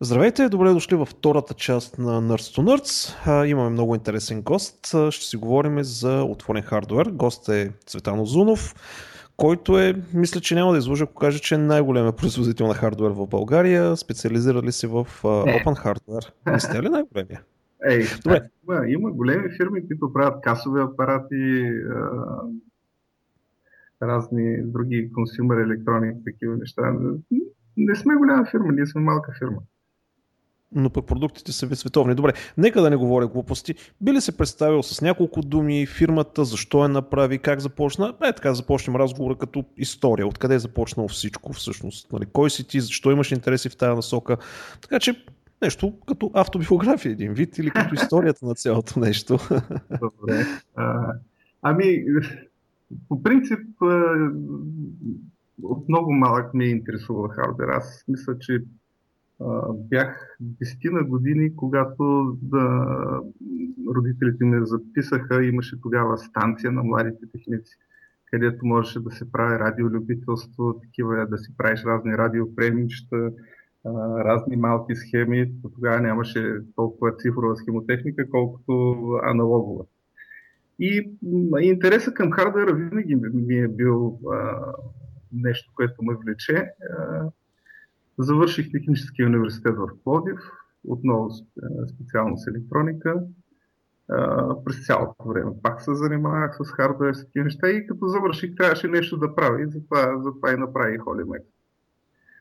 Здравейте, добре дошли във втората част на Nerds to Nerds. Имаме много интересен гост. Ще си говорим за отворен хардвер. Гост е Цветан Озунов, който е, мисля, че няма да излъжа, ако кажа, че е най-големия производител на хардвер в България. Специализирали се в uh, Open Hardware. Не сте ли най-големия? Ей, Добре. Има, има големи фирми, които правят касови апарати, разни други консюмер електроники, такива неща. Не сме голяма фирма, ние сме малка фирма но пък продуктите са ви световни. Добре, нека да не говоря глупости. Би ли се представил с няколко думи фирмата, защо я направи, как започна? Е, така започнем разговора като история. Откъде е започнало всичко всъщност? Нали, кой си ти, защо имаш интереси в тази насока? Така че нещо като автобиография един вид или като историята на цялото нещо. Добре. А, ами, по принцип, от много малък ме интересува хардвер. Аз мисля, че бях 10 на години, когато да, родителите ме записаха, имаше тогава станция на младите техници, където можеше да се прави радиолюбителство, такива да си правиш разни радиопремичета, разни малки схеми. Тогава нямаше толкова цифрова схемотехника, колкото аналогова. И интересът към хардвера винаги ми е бил а, нещо, което ме влече. А, Завърших техническия университет в Плодив, отново специално с електроника. През цялото време пак се занимавах с хардвер, неща и като завърших трябваше нещо да правя и затова, затова и направих Олимекс.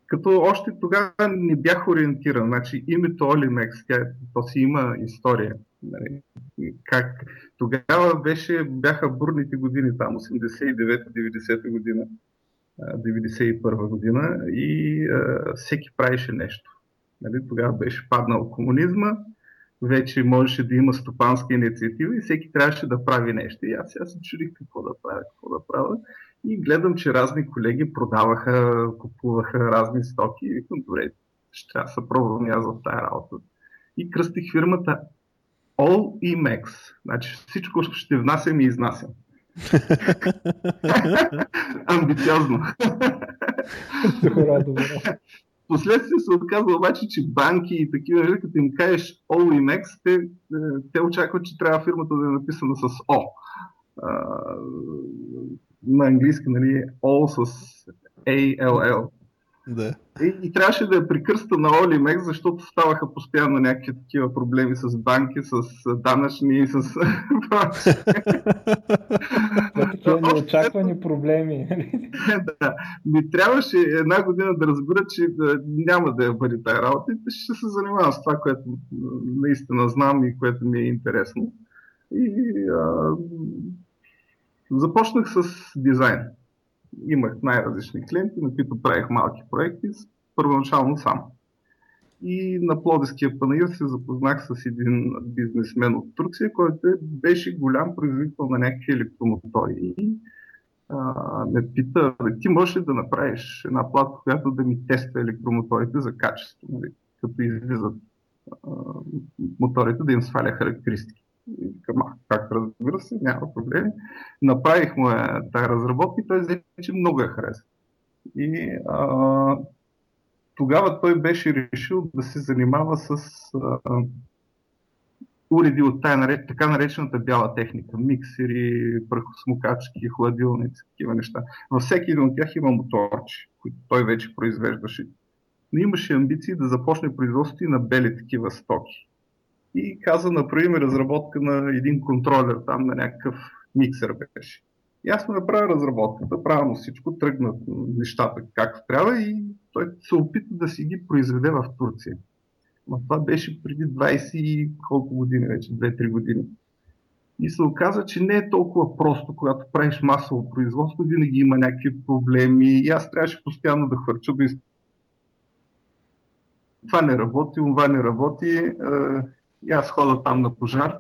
Като още тогава не бях ориентиран. Значи името тя, то си има история. Нали? Как тогава беше, бяха бурните години, там 89-90 година. 1991 година и а, всеки правеше нещо. Нали, тогава беше паднал комунизма, вече можеше да има стопанска инициатива и всеки трябваше да прави нещо. И аз сега се чудих какво да правя, какво да правя. И гледам, че разни колеги продаваха, купуваха разни стоки и викам, добре, ще трябва да се пробвам аз в тази работа. И кръстих фирмата All Emax. Значи всичко ще внасям и изнасям. Амбициозно. добре, добре. Последствие се отказва обаче, че банки и такива, нали, като им кажеш OIMEX, те, е, те очакват, че трябва фирмата да е написана с О. на английски, нали, All с ALL. Да. И, и трябваше да я прикръста на Олимек, защото ставаха постоянно някакви такива проблеми с банки, с данъчни и с... Такива неочаквани проблеми. да. Ми трябваше една година да разбера, че да, няма да я бъде тази работа и ще се занимавам с това, което наистина знам и което ми е интересно. И а, започнах с дизайн имах най-различни клиенти, на които правих малки проекти, първоначално сам. И на Плодиския панаир се запознах с един бизнесмен от Турция, който беше голям производител на някакви електромотори. И а, ме пита, ти можеш ли да направиш една плата, която да ми тества електромоторите за качество, нали? като излизат а, моторите, да им сваля характеристики. И как разбира се, няма проблеми. Направих му тази разработка и той взе, че много я хареса. И а, тогава той беше решил да се занимава с а, уреди от тая, така наречената бяла техника. Миксери, прахосмукачки, хладилници, такива неща. Във всеки един от тях има моторчи, които той вече произвеждаше. Но имаше амбиции да започне производството и на бели такива стоки и каза, например, разработка на един контролер, там на някакъв миксер беше. И аз му направя разработката, правилно всичко, тръгнат нещата както трябва и той се опита да си ги произведе в Турция. Но това беше преди 20 и колко години вече, 2-3 години. И се оказа, че не е толкова просто, когато правиш масово производство, винаги има някакви проблеми и аз трябваше постоянно да хвърча до това не работи, това не работи. И аз хода там на пожар,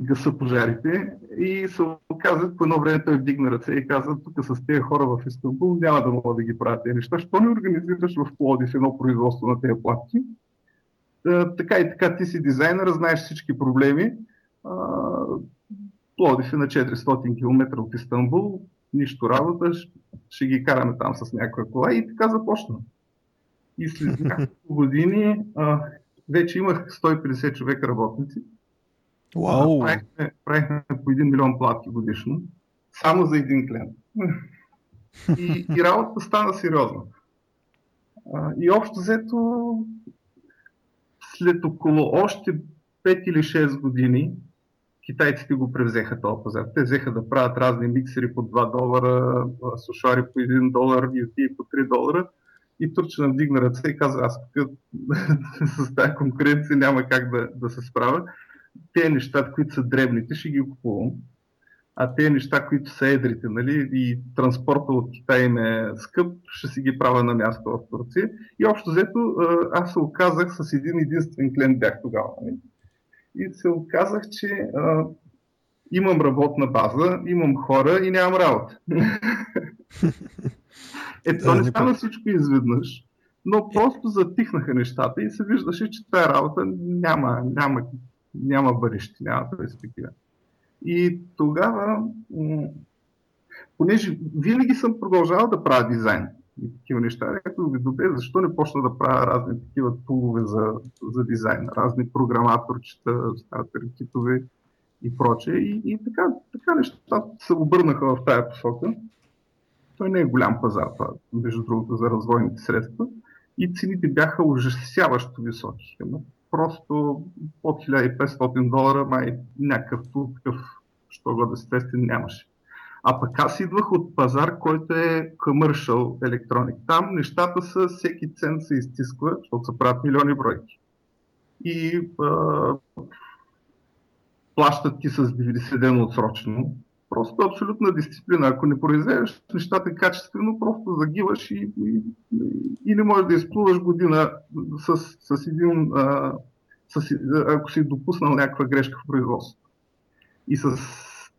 гаса пожарите и се оказа, по едно време той вдигна ръце и каза, тук с тези хора в Истанбул няма да мога да ги правя тези неща. Що не организираш в Плодив едно производство на тези платки? така и така, ти си дизайнер, знаеш всички проблеми. Плодив е на 400 км от Истанбул, нищо работа, ще ги караме там с някаква кола и така започна. И след няколко години а, вече имах 150 човека работници. Вау! Правихме, правихме по 1 милион платки годишно, само за един клиент. И, и работата стана сериозна. И общо взето, след около още 5 или 6 години, китайците го превзеха този пазар. Те взеха да правят разни миксери по 2 долара, сушари по 1 долар, и по 3 долара. И Турчина вдигна ръце и каза, аз с тази конкуренция няма как да, да се справя. Те неща, които са дребните, ще ги купувам. А те неща, които са едрите, нали, и транспорта от Китай им е скъп, ще си ги правя на място в Турция. И общо взето, аз се оказах с един единствен клиент бях тогава. Нали. И се оказах, че а, имам работна база, имам хора и нямам работа. Ето, да, не стана всичко изведнъж, но просто затихнаха нещата и се виждаше, че тази работа няма, няма, няма бъдеще, няма перспектива. И тогава, понеже винаги съм продължавал да правя дизайн и такива неща, като ви добре, защо не почна да правя разни такива тулове за, за дизайн, разни програматорчета, стартери, китове и прочее. И, и така, така нещата се обърнаха в тая посока. Той не е голям пазар, това, между другото, за развойните средства. И цените бяха ужасяващо високи. Просто под 1500 долара, май някакъв такъв, що го да естествен, нямаше. А пък аз идвах от пазар, който е commercial electronic. Там нещата са, всеки цент се изтисква, защото се правят милиони бройки. И а, плащат ти с 90 дена отсрочно Просто абсолютна дисциплина. Ако не произвеждаш нещата качествено, просто загиваш и, и, или можеш да изплуваш година с, с един, а, с, ако си допуснал някаква грешка в производството. И с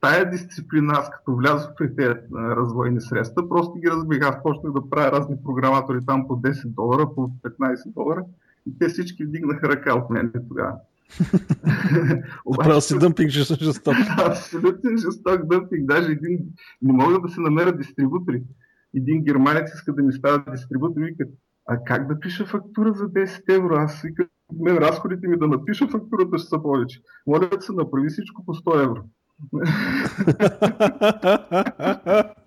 тая дисциплина, аз като влязох при тези развойни средства, просто ги разбих. Аз почнах да правя разни програматори там по 10 долара, по 15 долара и те всички вдигнаха ръка от мен тогава. Направил си дъмпинг жесток. Абсолютно жесток дъмпинг. Даже един, не мога да се намеря дистрибутори. Един германец иска да ми става дистрибутор и вика, а как да пиша фактура за 10 евро? Аз вика, мен разходите ми да напиша фактурата ще са повече. Моля да се направи всичко по 100 евро.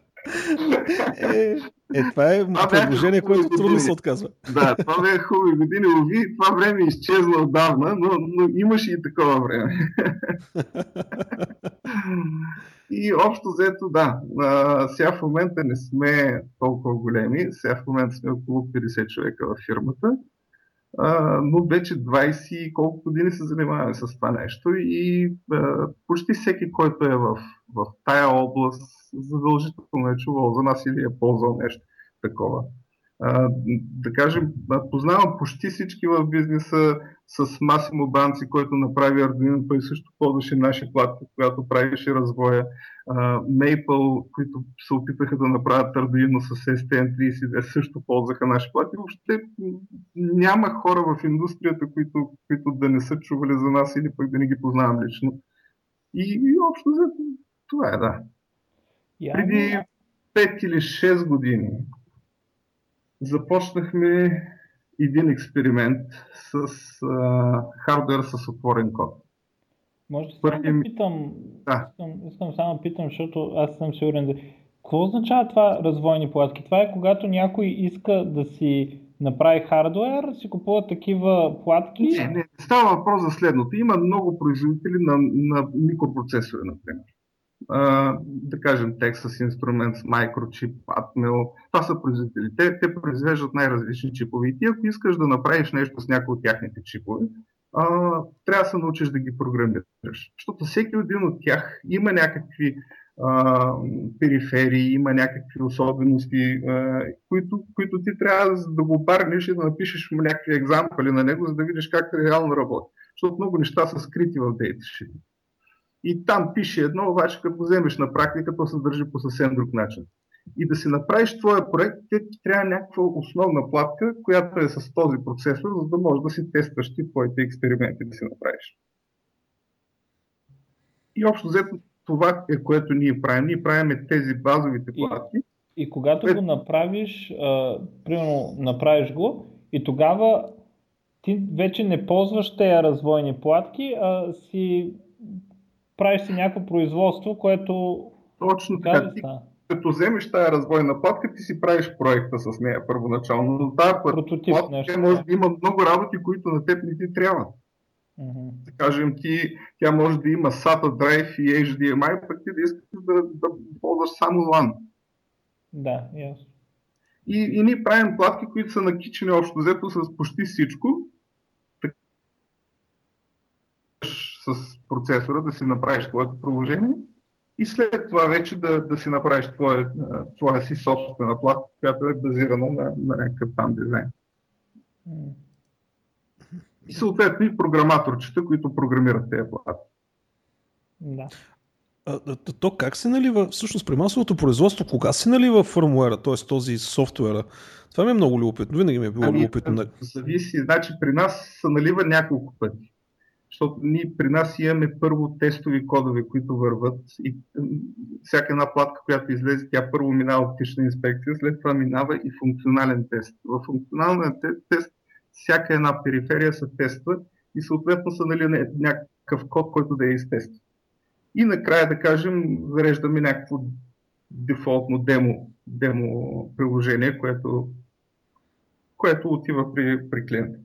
е, е, това е това предложение, което трудно се отказва. Да, това бе хубави години. Ови, това време е изчезва отдавна, но, но имаше и такова време. и общо взето, да. А, сега в момента не сме толкова големи. Сега в момента сме около 50 човека в фирмата. А, но вече 20 колко години се занимаваме с това нещо и а, почти всеки, който е в, в тая област, задължително е чувал за нас или е ползвал нещо такова. А, да кажем, познавам почти всички в бизнеса с Масимо Банци, който направи Arduino, той също ползваше наши платки, когато правеше развоя. Maple, които се опитаха да направят Arduino с STM32, също ползваха наши платки. Въобще няма хора в индустрията, които, които да не са чували за нас или пък да не ги познавам лично. И, и общо това е, да. Преди 5 или 6 години започнахме един експеримент с а, хардвер с отворен код. Може да Първи... да питам, да. Искам, искам само питам, защото аз съм сигурен. Какво означава това развойни платки? Това е когато някой иска да си направи хардвер, си купува такива платки? Не, не, става въпрос за следното. Има много производители на, на микропроцесори, например да кажем Texas Instruments, Microchip, Atmel, това са производители. Те, произвеждат най-различни чипове. И ти ако искаш да направиш нещо с някои от тяхните чипове, а, трябва да се научиш да ги програмираш. Защото всеки един от тях има някакви а, периферии, има някакви особености, а, които, които ти трябва да го обърнеш и да напишеш някакви екзампли на него, за да видиш как реално работи. Защото много неща са скрити в дейташите и там пише едно, обаче като го вземеш на практика, то се държи по съвсем друг начин. И да си направиш твоя проект, ти трябва някаква основна платка, която е с този процесор, за да можеш да си тестваш ти твоите експерименти да си направиш. И общо взето това е което ние правим. Ние правим тези базовите платки. И, и когато го направиш, а, примерно направиш го, И тогава ти вече не ползваш тези развойни платки, а си правиш си някакво производство, което... Точно така. Ти, като вземеш тази развойна платка, ти си правиш проекта с нея първоначално. Но тази Прототип, платка нещо, може да има много работи, които на теб не ти трябват. Uh-huh. Да кажем, ти, тя може да има SATA Drive и HDMI, пък ти да искаш да, да ползваш само LAN. Да, ясно. И, и ние правим платки, които са накичени общо взето с почти всичко. С процесора да си направиш твоето приложение и след това вече да, да си направиш твоя, твоя си собствена платка, която е базирана на, на някакъв там дизайн. И съответно и програматорчета, които програмират тези платки. Да. А, то как се налива, всъщност при масовото производство, кога се налива фърмуера, т.е. този софтуера? Това ми е много любопитно, винаги ми е било ами, любопитно. Зависи, значи при нас се налива няколко пъти. Защото ние при нас имаме първо тестови кодове, които върват и всяка една платка, която излезе, тя първо минава оптична инспекция, след това минава и функционален тест. В функционален тест всяка една периферия се тества и съответно са нали, някакъв код, който да е изтества. И накрая, да кажем, зареждаме някакво дефолтно демо, демо приложение, което, което отива при, при клиента.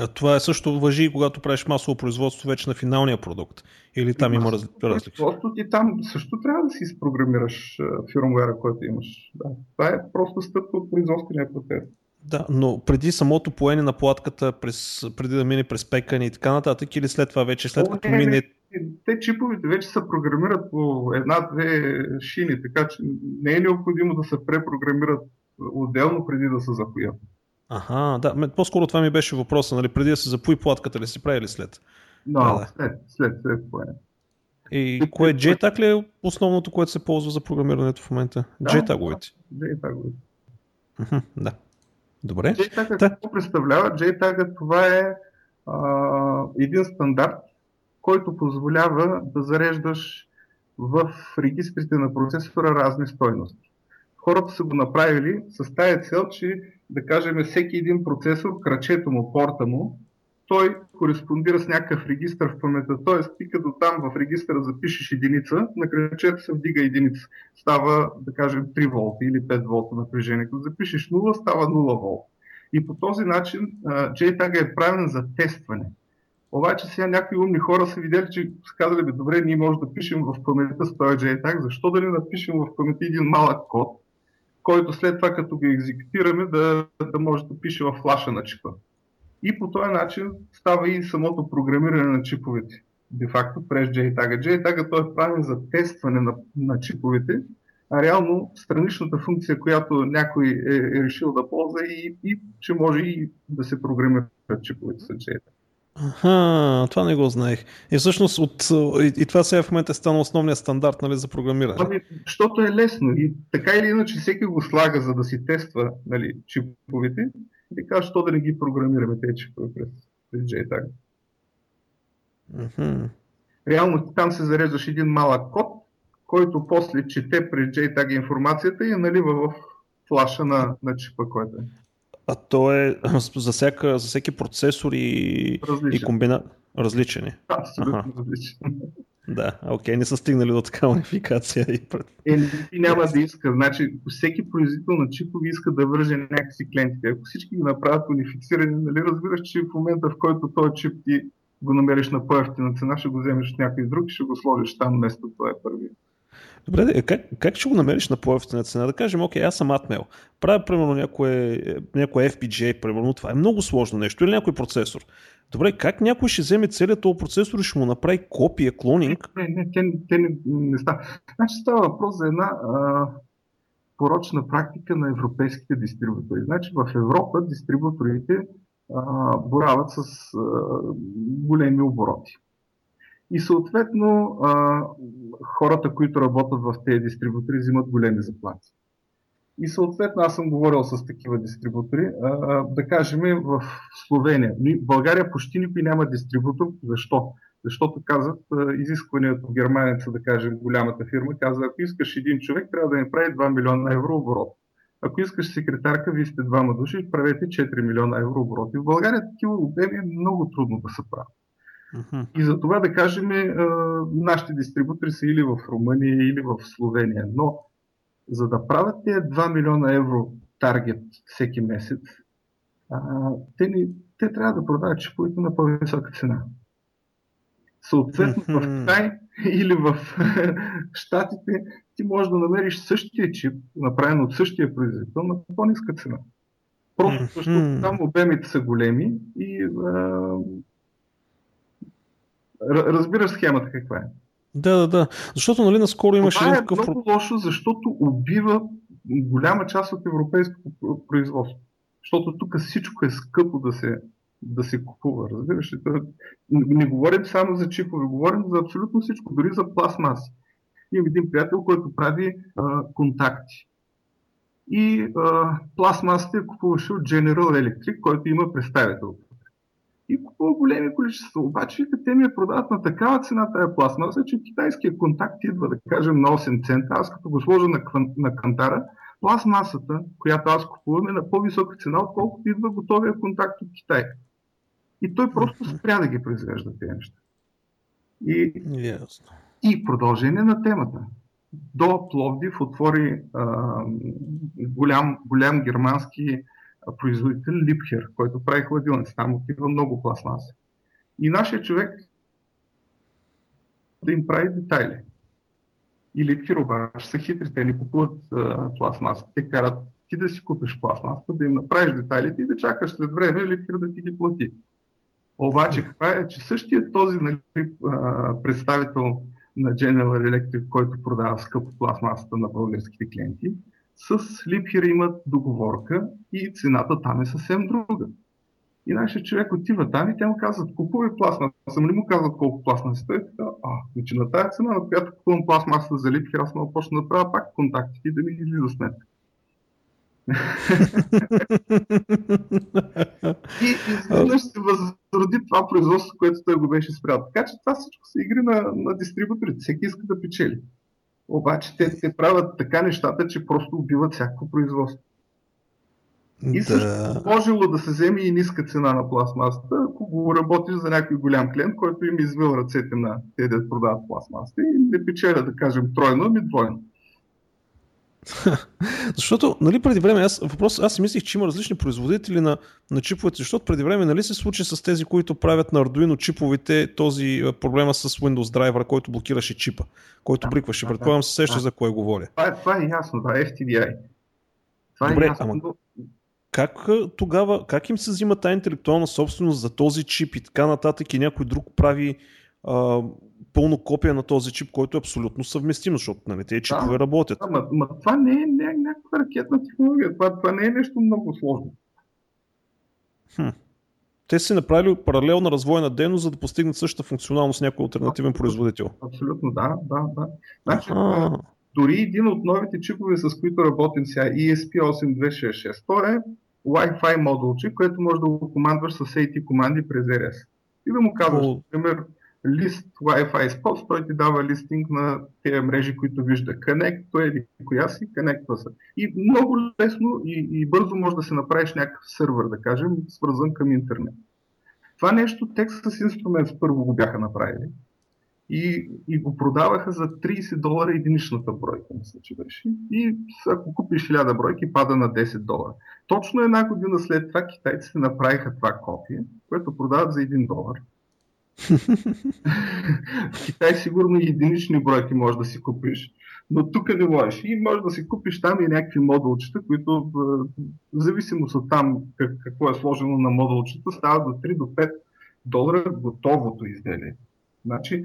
А това е също въжи когато правиш масово производство вече на финалния продукт. Или там има раз... разлики? Просто ти там също трябва да си изпрограмираш фирмуера, който имаш. Да. Това е просто стъпка от производствения процес. Да, но преди самото поене на платката, през, преди да мине през пекане и така нататък, или след това вече, след О, като не, мине... Те чиповете вече се програмират по една-две шини, така че не е необходимо да се препрограмират отделно преди да се запоят. Ага, да, по-скоро това ми беше въпроса, нали, преди да се запои платката ли си прави или след? No, да, да. след, след, след поене. И кое е JTAG ли е основното, което се ползва за програмирането в момента? Да, JTAG-овете? JTAG-овете. Да. Добре. JTAG какво представлява? JTAG това е а, един стандарт, който позволява да зареждаш в регистрите на процесора разни стойности. Хората са го направили с тази цел, че да кажем всеки един процесор, крачето му, порта му, той кореспондира с някакъв регистр в паметта. Тоест, ти като там в регистъра запишеш единица, на кръчето се вдига единица. Става, да кажем, 3 волта или 5 волта напрежение. Като запишеш 0, става 0 волта. И по този начин JTAG е правен за тестване. Обаче сега някои умни хора са видели, че са казали, добре, ние можем да пишем в паметта този JTAG, защо да не напишем в паметта един малък код, който след това като го екзекутираме да, да може да пише в флаша на чипа. И по този начин става и самото програмиране на чиповете. Де-факто през JTAG. JTAG той е правен за тестване на, на чиповете, а реално страничната функция, която някой е, е решил да ползва и, и че може и да се програмират чиповете с JTAG. Аха, това не го знаех. И всъщност от, и, и това сега в момента е стана основния стандарт нали, за програмиране. Ами, защото е лесно и така или иначе всеки го слага, за да си тества нали, чиповете и казва, що да не ги програмираме тези чипове през, през JTAG. Uh-huh. Реално там се зареждаш един малък код, който после чете през JTAG информацията и я налива в флаша на, на чипа, който е. А то е за, всяка, за всеки процесор и, и комбина... Различен е. Абсолютно различен. Да, окей, не са стигнали до такава унификация. И, е, и няма да иска. Значи, всеки производител на чипови иска да върже някакси клиентите. Ако всички ги направят унифицирани, нали, разбираш, че в момента, в който този чип ти го намериш на по-ефтина цена, ще го вземеш от някой друг и ще го сложиш там вместо това е първи. Добре, как, как ще го намериш на по-ефтина цена? Да кажем, окей, аз съм Atmel. Правя, примерно, някое, някое FPGA, примерно, това е много сложно нещо, или някой процесор. Добре, как някой ще вземе целият този процесор и ще му направи копия, клонинг? Не, не, те, те не, не става. Значи става въпрос за една а, порочна практика на европейските дистрибутори. Значи в Европа дистрибуторите а, борават с а, големи обороти. И съответно а, хората, които работят в тези дистрибутори, взимат големи заплати. И съответно аз съм говорил с такива дистрибутори. А, да кажем в Словения. В България почти никой няма дистрибутор. Защо? Защото казват, изискването германеца, да кажем, голямата фирма, казва, ако искаш един човек, трябва да ни прави 2 милиона евро оборот. Ако искаш секретарка, вие сте двама души, правете 4 милиона евро обороти. В България такива обеми е много трудно да се правят. Uh-huh. И за това да кажем, нашите дистрибутори са или в Румъния, или в Словения. Но за да правят тези 2 милиона евро таргет всеки месец, те, ни, те трябва да продават чиповете на по-висока цена. Съответно в Китай или в Штатите ти можеш да намериш същия чип, направен от същия производител на по-ниска цена. Просто защото там обемите са големи и а, разбираш схемата каква е. Да, да, да. Защото, нали, наскоро имаше Това е такъв... много лошо, защото убива голяма част от европейското производство. Защото тук всичко е скъпо да се да се купува. Разбираш ли? Не говорим само за чипове, говорим за абсолютно всичко, дори за пластмаси. Имам един приятел, който прави а, контакти. И а, пластмасите купуваше от General Electric, който има представител. И купува големи количества. Обаче те ми я продават на такава цена тая пластмаса, че китайския контакт идва, да кажем, на 8 цента. Аз като го сложа на, на кантара, пластмасата, която аз купувам, е на по-висока цена, отколкото идва готовия контакт от Китай. И той просто спря да ги произвежда тези неща. И, yes. и продължение на темата. До Пловдив отвори а, голям, голям германски производител Липхер, който прави хладилници. Там отива много пластмаса. И нашия човек да им прави детайли. И Липхер обаче са хитри, те не купуват пластмаса. Те карат ти да си купиш пластмаса, да им направиш детайлите и да чакаш след време Липхер да ти ги плати. Обаче, каква е, че същия този нали, представител на General Electric, който продава скъпо пластмасата на българските клиенти, с Липхер имат договорка и цената там е съвсем друга. И нашия човек отива там и те му казват, купувай пластмаса. Съм ли му казват колко пластмаса стои? А, значи на тази цена, на която купувам пластмаса за Липхер, аз мога почна да правя пак контактите и да ми излиза сметка и изведнъж се възроди това производство, което той го беше спрял. Така че това всичко са игри на, на дистрибуторите. Всеки иска да печели. Обаче те, те правят така нещата, че просто убиват всяко производство. И да. също можело да се вземе и ниска цена на пластмасата, ако го работиш за някой голям клиент, който им извил ръцете на те да продават пластмасата и не печеля, да кажем, тройно, ами двойно. защото, нали, преди време, аз, въпрос, аз си мислих, че има различни производители на, на чиповете, защото преди време, нали, се случи с тези, които правят на Arduino чиповете, този проблема с Windows драйвера, който блокираше чипа, който да, брикваше. Предполагам, се сеща да. за кое говоря. Това е, това е ясно, да, FTDI. Това е Добре, е ясно. Ама, как тогава, как им се взима тази интелектуална собственост за този чип и така нататък и някой друг прави а, пълно копия на този чип, който е абсолютно съвместим, защото нали, тези чипове да, работят. Да, ма, ма, това не е, не е някаква ракетна технология, това, това не е нещо много сложно. Хм. Те си направили паралелна развойна дейност, за да постигнат същата функционалност някой альтернативен производител. Абсолютно, да, да, да. Значи, дори един от новите чипове, с които работим сега, ESP8266, то е Wi-Fi модулче, което може да го командваш с AT команди през RS. И да му казваш, например, лист Wi-Fi spot, той ти дава листинг на тези мрежи, които вижда. Connect, той е коя си, connect са. И много лесно и, и бързо може да се направиш някакъв сървър, да кажем, свързан към интернет. Това нещо Texas Instruments първо го бяха направили и, и го продаваха за 30 долара единичната бройка, мисля, че беше. И ако купиш 1000 бройки, пада на 10 долара. Точно една година след това китайците направиха това копие, което продават за 1 долар в Китай сигурно единични бройки може да си купиш, но тук не можеш. И може да си купиш там и някакви модулчета, които в зависимост от там как, какво е сложено на модулчета, става до 3 до 5 долара готовото изделие. Значи,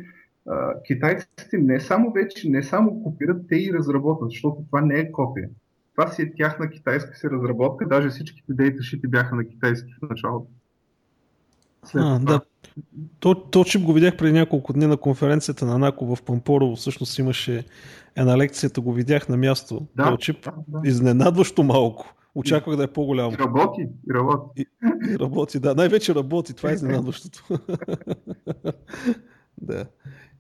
китайците не само вече, не само копират, те и разработват, защото това не е копия. Това си е тяхна китайска си разработка, даже всичките дейташити бяха на китайски в началото. А, да. То, то чип го видях преди няколко дни на конференцията на Нако в Пампорово. Всъщност имаше една лекцията, го видях на място. Да, то чип да, да. изненадващо малко. Очаквах да е по-голям. И работи, работи. И, и работи, да. Най-вече работи, това е изненадващото. да.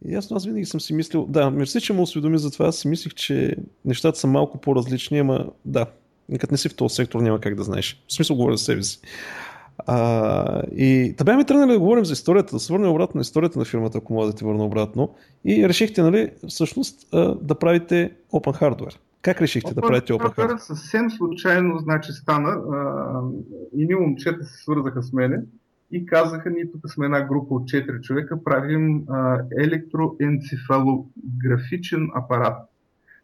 И аз, аз винаги съм си мислил, да, мерси, че му осведоми за това, аз си мислих, че нещата са малко по-различни, ама да, като не си в този сектор, няма как да знаеш. В смисъл, говоря за себе си. А, и да бяхме тръгнали да говорим за историята, да се върнем обратно на историята на фирмата, ако мога да ти върна обратно. И решихте, нали, всъщност да правите Open Hardware. Как решихте Open да правите Open Hardware? Съвсем случайно, значи, стана. А, и момчета се свързаха с мене и казаха, ние тук сме една група от 4 човека, правим а, електроенцефалографичен апарат.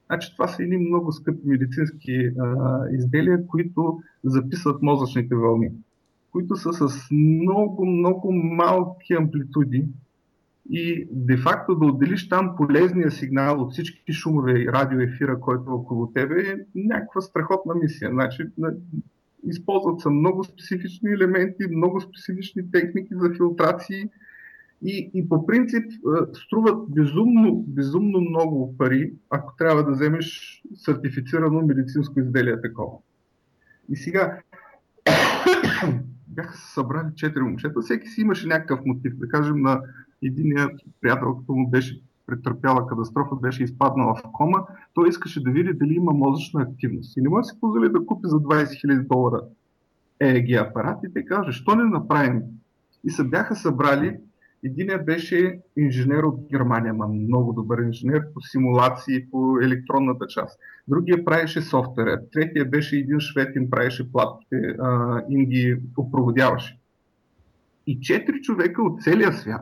Значи това са едни много скъпи медицински а, изделия, които записват мозъчните вълни, които са с много, много малки амплитуди и де-факто да отделиш там полезния сигнал от всички шумове и радиоефира, който е около тебе, е някаква страхотна мисия. Значи, използват се много специфични елементи, много специфични техники за филтрации и, и по принцип струват безумно, безумно много пари, ако трябва да вземеш сертифицирано медицинско изделие такова. И сега бяха се събрали четири момчета, всеки си имаше някакъв мотив. Да кажем на единия приятел, като му беше претърпяла катастрофа, беше изпаднала в кома, той искаше да види дали има мозъчна активност. И не може да си позволи да купи за 20 000 долара EEG апарат и те казва, що не направим? И се бяха събрали Единият беше инженер от Германия, ма много добър инженер по симулации, по електронната част. Другия правеше софтуера. Третия беше един швед, им правеше платките, им ги опроводяваше. И четири човека от целия свят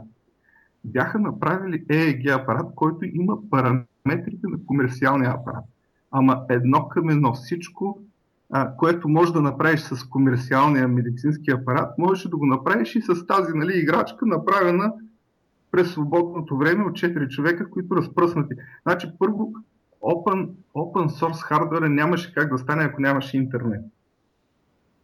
бяха направили EEG апарат, който има параметрите на комерциалния апарат. Ама едно към едно всичко, а, което може да направиш с комерциалния медицински апарат, можеш да го направиш и с тази нали, играчка, направена през свободното време от 4 човека, които разпръснати. Значи първо, open, open source хардвера нямаше как да стане, ако нямаше интернет.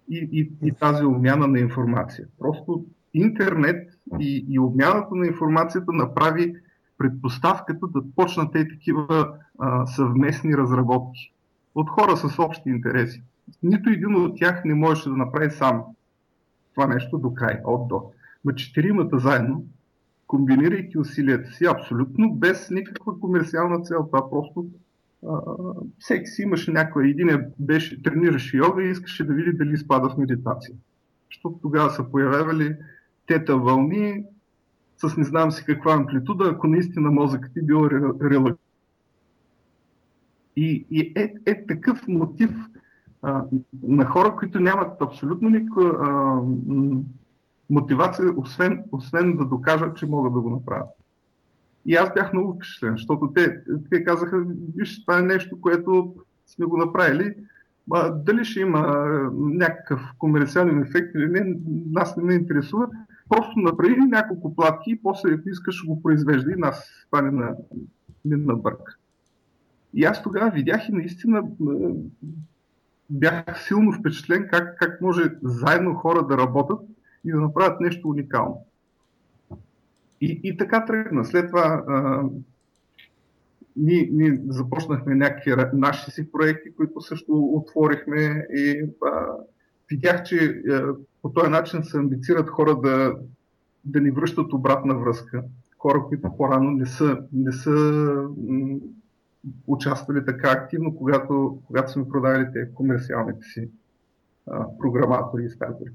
И, и, и тази обмяна на информация. Просто интернет и, и обмяната на информацията направи предпоставката да почнат и такива а, съвместни разработки от хора с общи интереси. Нито един от тях не можеше да направи сам това нещо до край, от до. Ма четиримата заедно, комбинирайки усилията си, абсолютно без никаква комерциална цел. Това просто а, всеки си имаше някаква. Един беше, тренираше йога и искаше да види дали спада в медитация. Защото тогава са появявали тета вълни с не знам си каква амплитуда, ако наистина мозъкът ти бил релакс. И, и е, е такъв мотив а, на хора, които нямат абсолютно никаква а, мотивация, освен, освен да докажат, че могат да го направят. И аз бях много впечатлен, защото те, те казаха, виж, това е нещо, което сме го направили, а, дали ще има някакъв комерциален ефект или не, нас не ме интересува. Просто направи няколко платки и после, ако искаш, го произвежда и нас това не, на, не набърка. И аз тогава видях и наистина бях силно впечатлен как, как може заедно хора да работят и да направят нещо уникално. И, и така тръгна. След това а, ние, ние започнахме някакви наши си проекти, които също отворихме и а, видях, че а, по този начин се амбицират хора да, да ни връщат обратна връзка. Хора, които по-рано не са, не са участвали така активно, когато, когато сме продавали те комерциалните си а, програматори и стартери.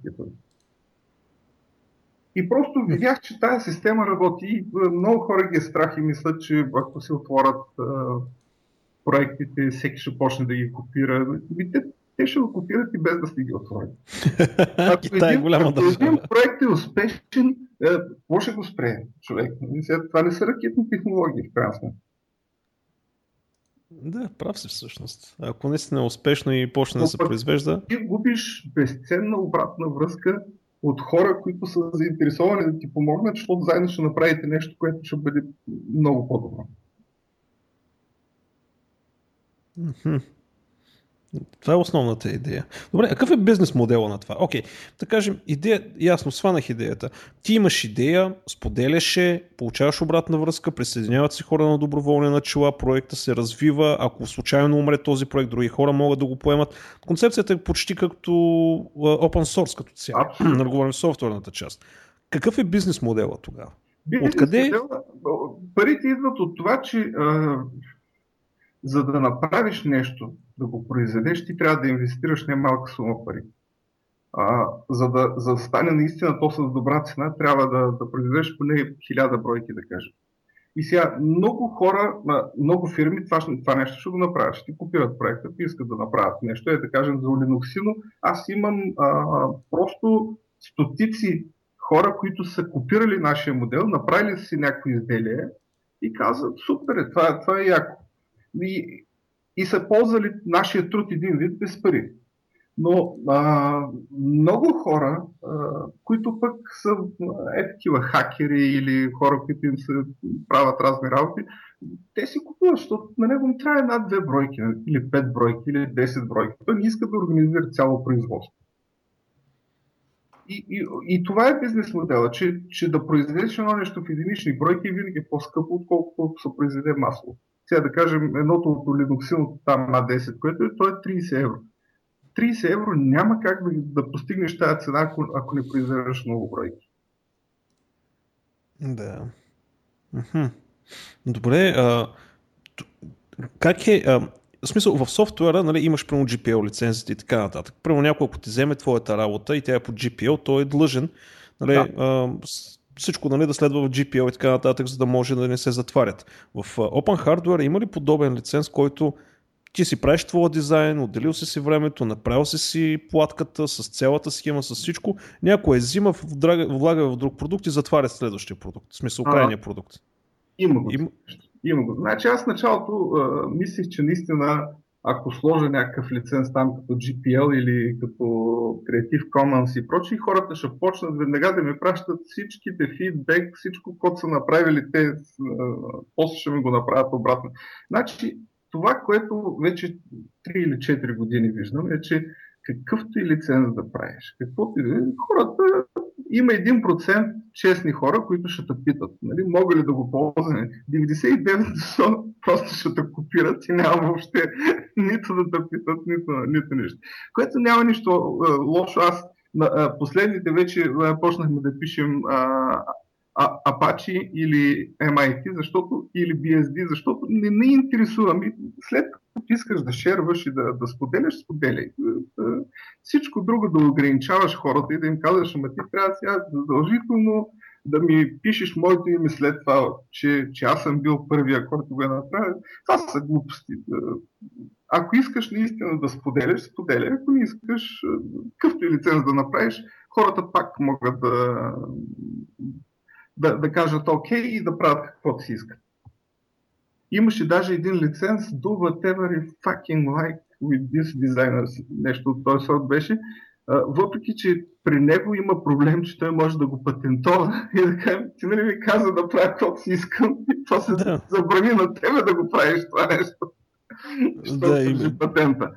И просто видях, че тази система работи и много хора ги е страх и мислят, че ако се отворят а, проектите, всеки ще почне да ги копира. И те, те ще го копират и без да сте ги отворят. Ако Китай, един, голяма ако един проект е успешен, е, какво ще го спре човек? Това не са ракетни технологии, в крайна сметка. Да, прав си всъщност. Ако наистина е успешно и почне да се произвежда. Ти губиш безценна обратна връзка от хора, които са заинтересовани да ти помогнат, защото заедно ще направите нещо, което ще бъде много по-добро. Това е основната идея. Добре, а какъв е бизнес модела на това? Окей, да кажем, идея, ясно, сванах идеята. Ти имаш идея, споделяше, получаваш обратна връзка, присъединяват се хора на доброволни начала, проекта се развива, ако случайно умре този проект, други хора могат да го поемат. Концепцията е почти като open source като цяло. Да говорим софтуерната част. Какъв е бизнес модела тогава? Бизнес Откъде? Модела, парите идват от това, че а, за да направиш нещо, да го произведеш, ти трябва да инвестираш немалка сума пари. А, за, да, за да стане наистина то с добра цена, трябва да, да произведеш поне хиляда бройки, да кажем. И сега много хора, много фирми това, това нещо ще го направят. Ще ти копират проекта, ти искат да направят нещо. Е да кажем за Linux, аз имам а, просто стотици хора, които са копирали нашия модел, направили си някакво изделие и казват, супер, е, това, това е яко. И, и са ползвали нашия труд един вид без пари. Но а, много хора, а, които пък са е такива хакери или хора, които им се правят разни работи, те си купуват, защото на него му трябва една-две бройки, или пет бройки, или 10 бройки. Той не иска да организира цяло производство. И, и, и това е бизнес модела, че, че да произведеш едно нещо в единични бройки е винаги е по-скъпо, отколкото се произведе масло. Сега да кажем, едното от олиноксилното там на 10, което е, то е 30 евро. 30 евро няма как да, да постигнеш тази цена, ако, ако не произведеш много бройки. Да. Добре, а, как е, а, в смисъл, в софтуера нали, имаш прямо GPL лицензите и така нататък. Прямо някой, ако ти вземе твоята работа и тя е по GPL, той е длъжен нали, да. а, всичко нали, да следва в GPL и така нататък, за да може да не се затварят. В Open Hardware има ли подобен лиценз, който ти си правиш твоя дизайн, отделил си си времето, направил си си платката с цялата схема, с всичко, някой е взима, влага в друг продукт и затваря следващия продукт, в смисъл крайния продукт. Има го. Има... Има го. Значи аз началото а, мислих, че наистина ако сложа някакъв лиценз там като GPL или като Creative Commons и прочи, хората ще почнат веднага да ми пращат всичките фидбек, всичко, което са направили те, после ще ми го направят обратно. Значи, това, което вече 3 или 4 години виждам, е, че какъвто и лиценз да правиш, каквото и да хората, има 1% честни хора, които ще те питат, нали, мога ли да го ползвам. 99% просто ще те копират и няма въобще нито да те питат, нито, нито нищо. Което няма нищо лошо. Аз на, последните вече почнахме да пишем Apache или MIT, защото, или BSD, защото не не интересува. Ми, след като искаш да шерваш и да, да споделяш, споделяй. Е, е, всичко друго да ограничаваш хората и да им казваш, ама ти трябва сега задължително да ми пишеш моето име след това, че, че аз съм бил първия, който го е направил. Това са глупости. Ако искаш наистина да споделяш, споделяй. Ако не искаш, какъвто и лиценз да направиш, хората пак могат да, да, да кажат окей и да правят каквото си искат. Имаше даже един лиценз do whatever you fucking like with this designer, нещо от този сорт беше, въпреки, че при него има проблем, че той може да го патентова и да каже, ти нали ми каза да правя каквото си искам и то се да. забрани на тебе да го правиш това нещо. Да, има. патента.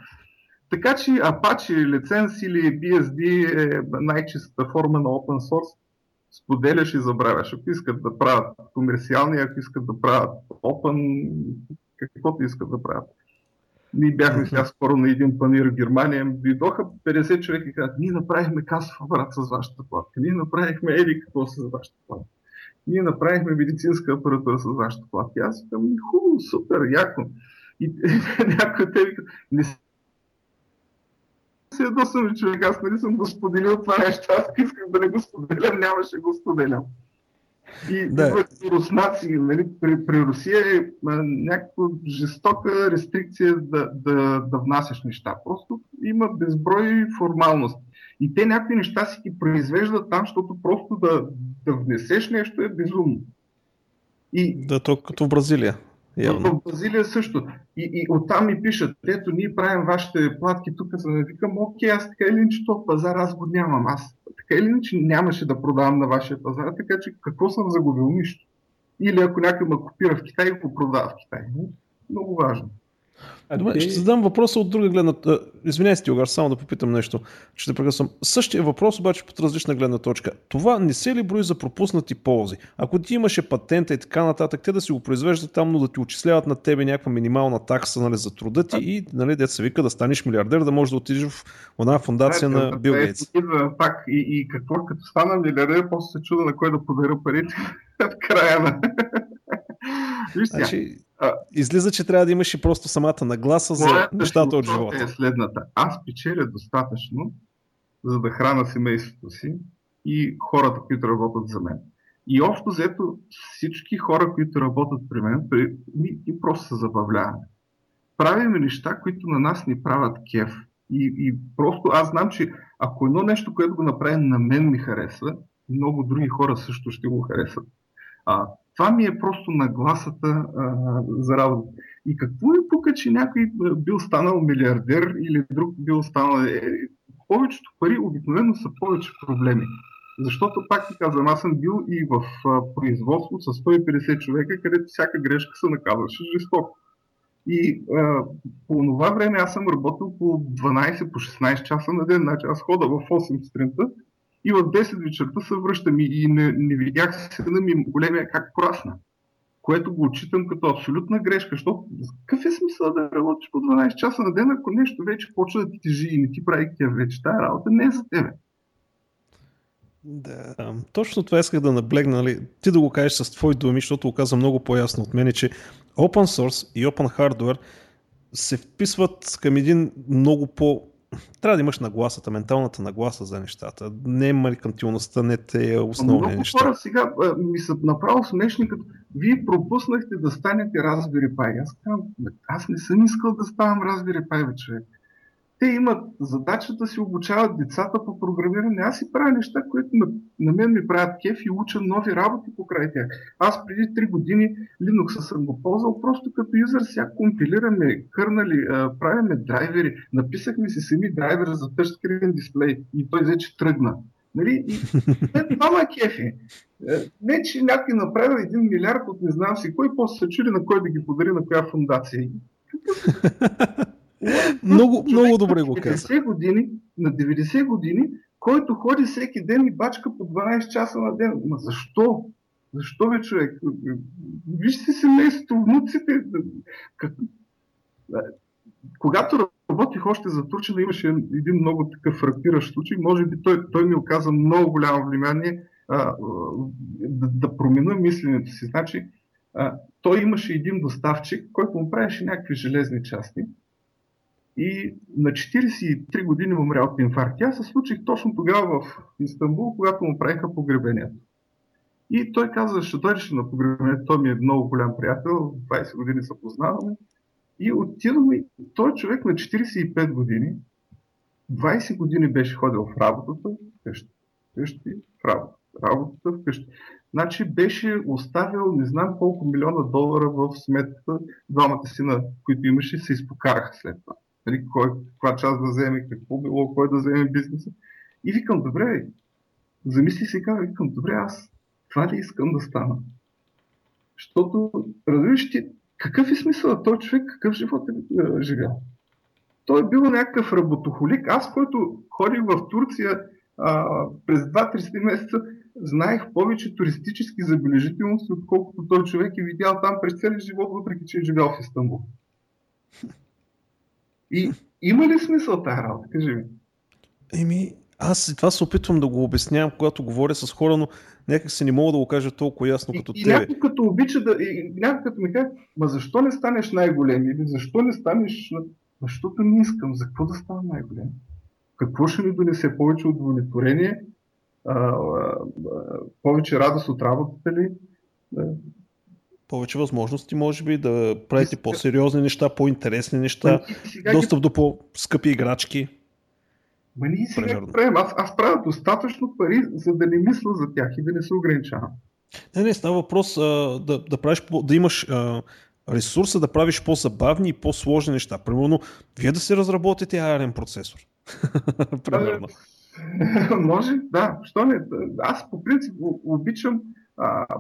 Така че Apache лиценз или BSD е най-чистата форма на open source споделяш и забравяш. Ако искат да правят комерциални, ако искат да правят open, каквото искат да правят. Ние бяхме сега скоро на един панир в Германия, дойдоха 50 човека и казват, ние направихме касов апарат с вашата платка, ние направихме еди какво с вашата платка. Ние направихме медицинска апаратура с вашата платка. Аз казвам, хубаво, супер, яко. И някой те викат, не се ядосвам, човек, аз нали съм го споделил това нещо, аз исках да не го споделям, нямаше го споделям. И да. руснаци, нали, при, при Русия е някаква жестока рестрикция да, да, да внасяш неща. Просто има безброй формалност. И те някакви неща си ги произвеждат там, защото просто да, да внесеш нещо е безумно. И... Да, то като в Бразилия. Явно. В Бразилия също. И, и оттам ми пишат, ето ние правим вашите платки тук, за да викам, окей, аз така или иначе то пазар аз го нямам. Аз така или иначе нямаше да продавам на вашия пазар, така че какво съм загубил? Нищо. Или ако някой ме копира в Китай, го продава в Китай. Много важно. А, Добре, ще задам въпроса от друга гледна точка. Извинявай си, Огар, само да попитам нещо. Ще те прекъсвам. Същия въпрос обаче под различна гледна точка. Това не се ли брои за пропуснати ползи? Ако ти имаше патента и така нататък, те да си го произвеждат там, но да ти отчисляват на тебе някаква минимална такса нали, за труда ти и нали, деца вика да станеш милиардер, да можеш да отидеш в една фундация на Бил Гейтс. Пак и, и какво като стана милиардер, после се чуда на кой да подаря парите в края на... Виж значи, А, Излиза, че трябва да имаш и просто самата нагласа за нещата от живота. е следната. Аз печеля достатъчно, за да храна семейството си и хората, които работят за мен. И общо взето всички хора, които работят при мен, при... и просто се забавляваме. Правиме неща, които на нас ни правят кеф. И, и просто аз знам, че ако едно нещо, което го направи на мен ми харесва, много други хора също ще го харесат. А, това ми е просто нагласата а, за работа. И какво е тук, че някой бил станал милиардер или друг бил станал... Е, повечето пари обикновено са повече проблеми. Защото, пак ти казвам, аз съм бил и в производство с 150 човека, където всяка грешка се наказваше жестоко. И а, по това време аз съм работил по 12, по 16 часа на ден. Значи аз хода в 8 сутринта и в 10 вечерта се връщам и не, не видях сина ми големия как прасна. Което го отчитам като абсолютна грешка, защото какъв е смисъл да работиш по 12 часа на ден, ако нещо вече почва да ти тежи и не ти прави тя вече. Тая работа не е за тебе. Да, точно това исках да наблегна, нали? ти да го кажеш с твои думи, защото го каза много по-ясно от мен, че Open Source и Open Hardware се вписват към един много по... Трябва да имаш нагласата, менталната нагласа за нещата. Не меркантилността, не те основни много неща. хора сега ми са направо смешни, като вие пропуснахте да станете Raspberry Pi. Аз казвам, аз не съм искал да ставам Raspberry Pi, човек те имат задача да си обучават децата по програмиране. Аз си правя неща, които на, на мен ми правят кеф и уча нови работи покрай тях. Аз преди 3 години Linux съм го ползвал просто като юзър. Сега компилираме, кърнали, правиме драйвери, написахме си сами драйвер за touchscreen дисплей и той вече тръгна. Нали? И е, това ме кефи. Е, не, че някой направил един милиард от не знам си кой, после се чуди на кой да ги подари, на коя фундация. много, много добре го каза. Години, на 90 години, който ходи всеки ден и бачка по 12 часа на ден. Ма защо? Защо бе, човек? Вижте семейството, внуците. Как... Когато работих още за Турчина, имаше един много такъв фрактиращ случай. Може би той, той ми оказа много голямо внимание а, да, да променя мисленето си. Значи, а, той имаше един доставчик, който му правеше някакви железни части и на 43 години умря от инфаркт. Аз се случих точно тогава в Истанбул, когато му правиха погребението. И той каза, ще дойдеш на погребението. Той ми е много голям приятел, 20 години се познаваме. И отидваме, той човек на 45 години, 20 години беше ходил в работата, вкъщи, вкъщи, в работа, работата, вкъщи. Значи беше оставил не знам колко милиона долара в сметката, двамата сина, които имаше, се изпокараха след това нали, кой, каква част да вземе, какво било, кой да вземе бизнеса. И викам, добре, замисли се и казвам, викам, добре, аз това ли искам да стана? Защото, разбираш ти, какъв е смисъл той човек, какъв живот е, е живял? Той е бил някакъв работохолик. Аз, който ходих в Турция а, през 2-3 месеца, знаех повече туристически забележителности, отколкото той човек е видял там през целия живот, въпреки че е живял в Истанбул. И има ли смисъл тази работа? Кажи ми. Еми, аз това се опитвам да го обяснявам, когато говоря с хора, но някак се не мога да го кажа толкова ясно като и, тебе. И някой като обича да... И, някой като ми каже, ма защо не станеш най-голем? Или защо не станеш... Защото не искам. За какво да стана най-голем? Какво ще ми донесе повече удовлетворение? А, а, а, повече радост от работата ли? Повече възможности, може би, да правите по-сериозни неща, по-интересни неща, достъп до по-скъпи играчки. Ма ние сега Примерно. правим. Аз, аз правя достатъчно пари, за да не мисля за тях и да не се ограничавам. Не, не, става въпрос а, да, да, правиш, да имаш а, ресурса да правиш по-забавни и по-сложни неща. Примерно, вие да се разработите ARM процесор. Примерно. Може, да. Що не? Аз по принцип обичам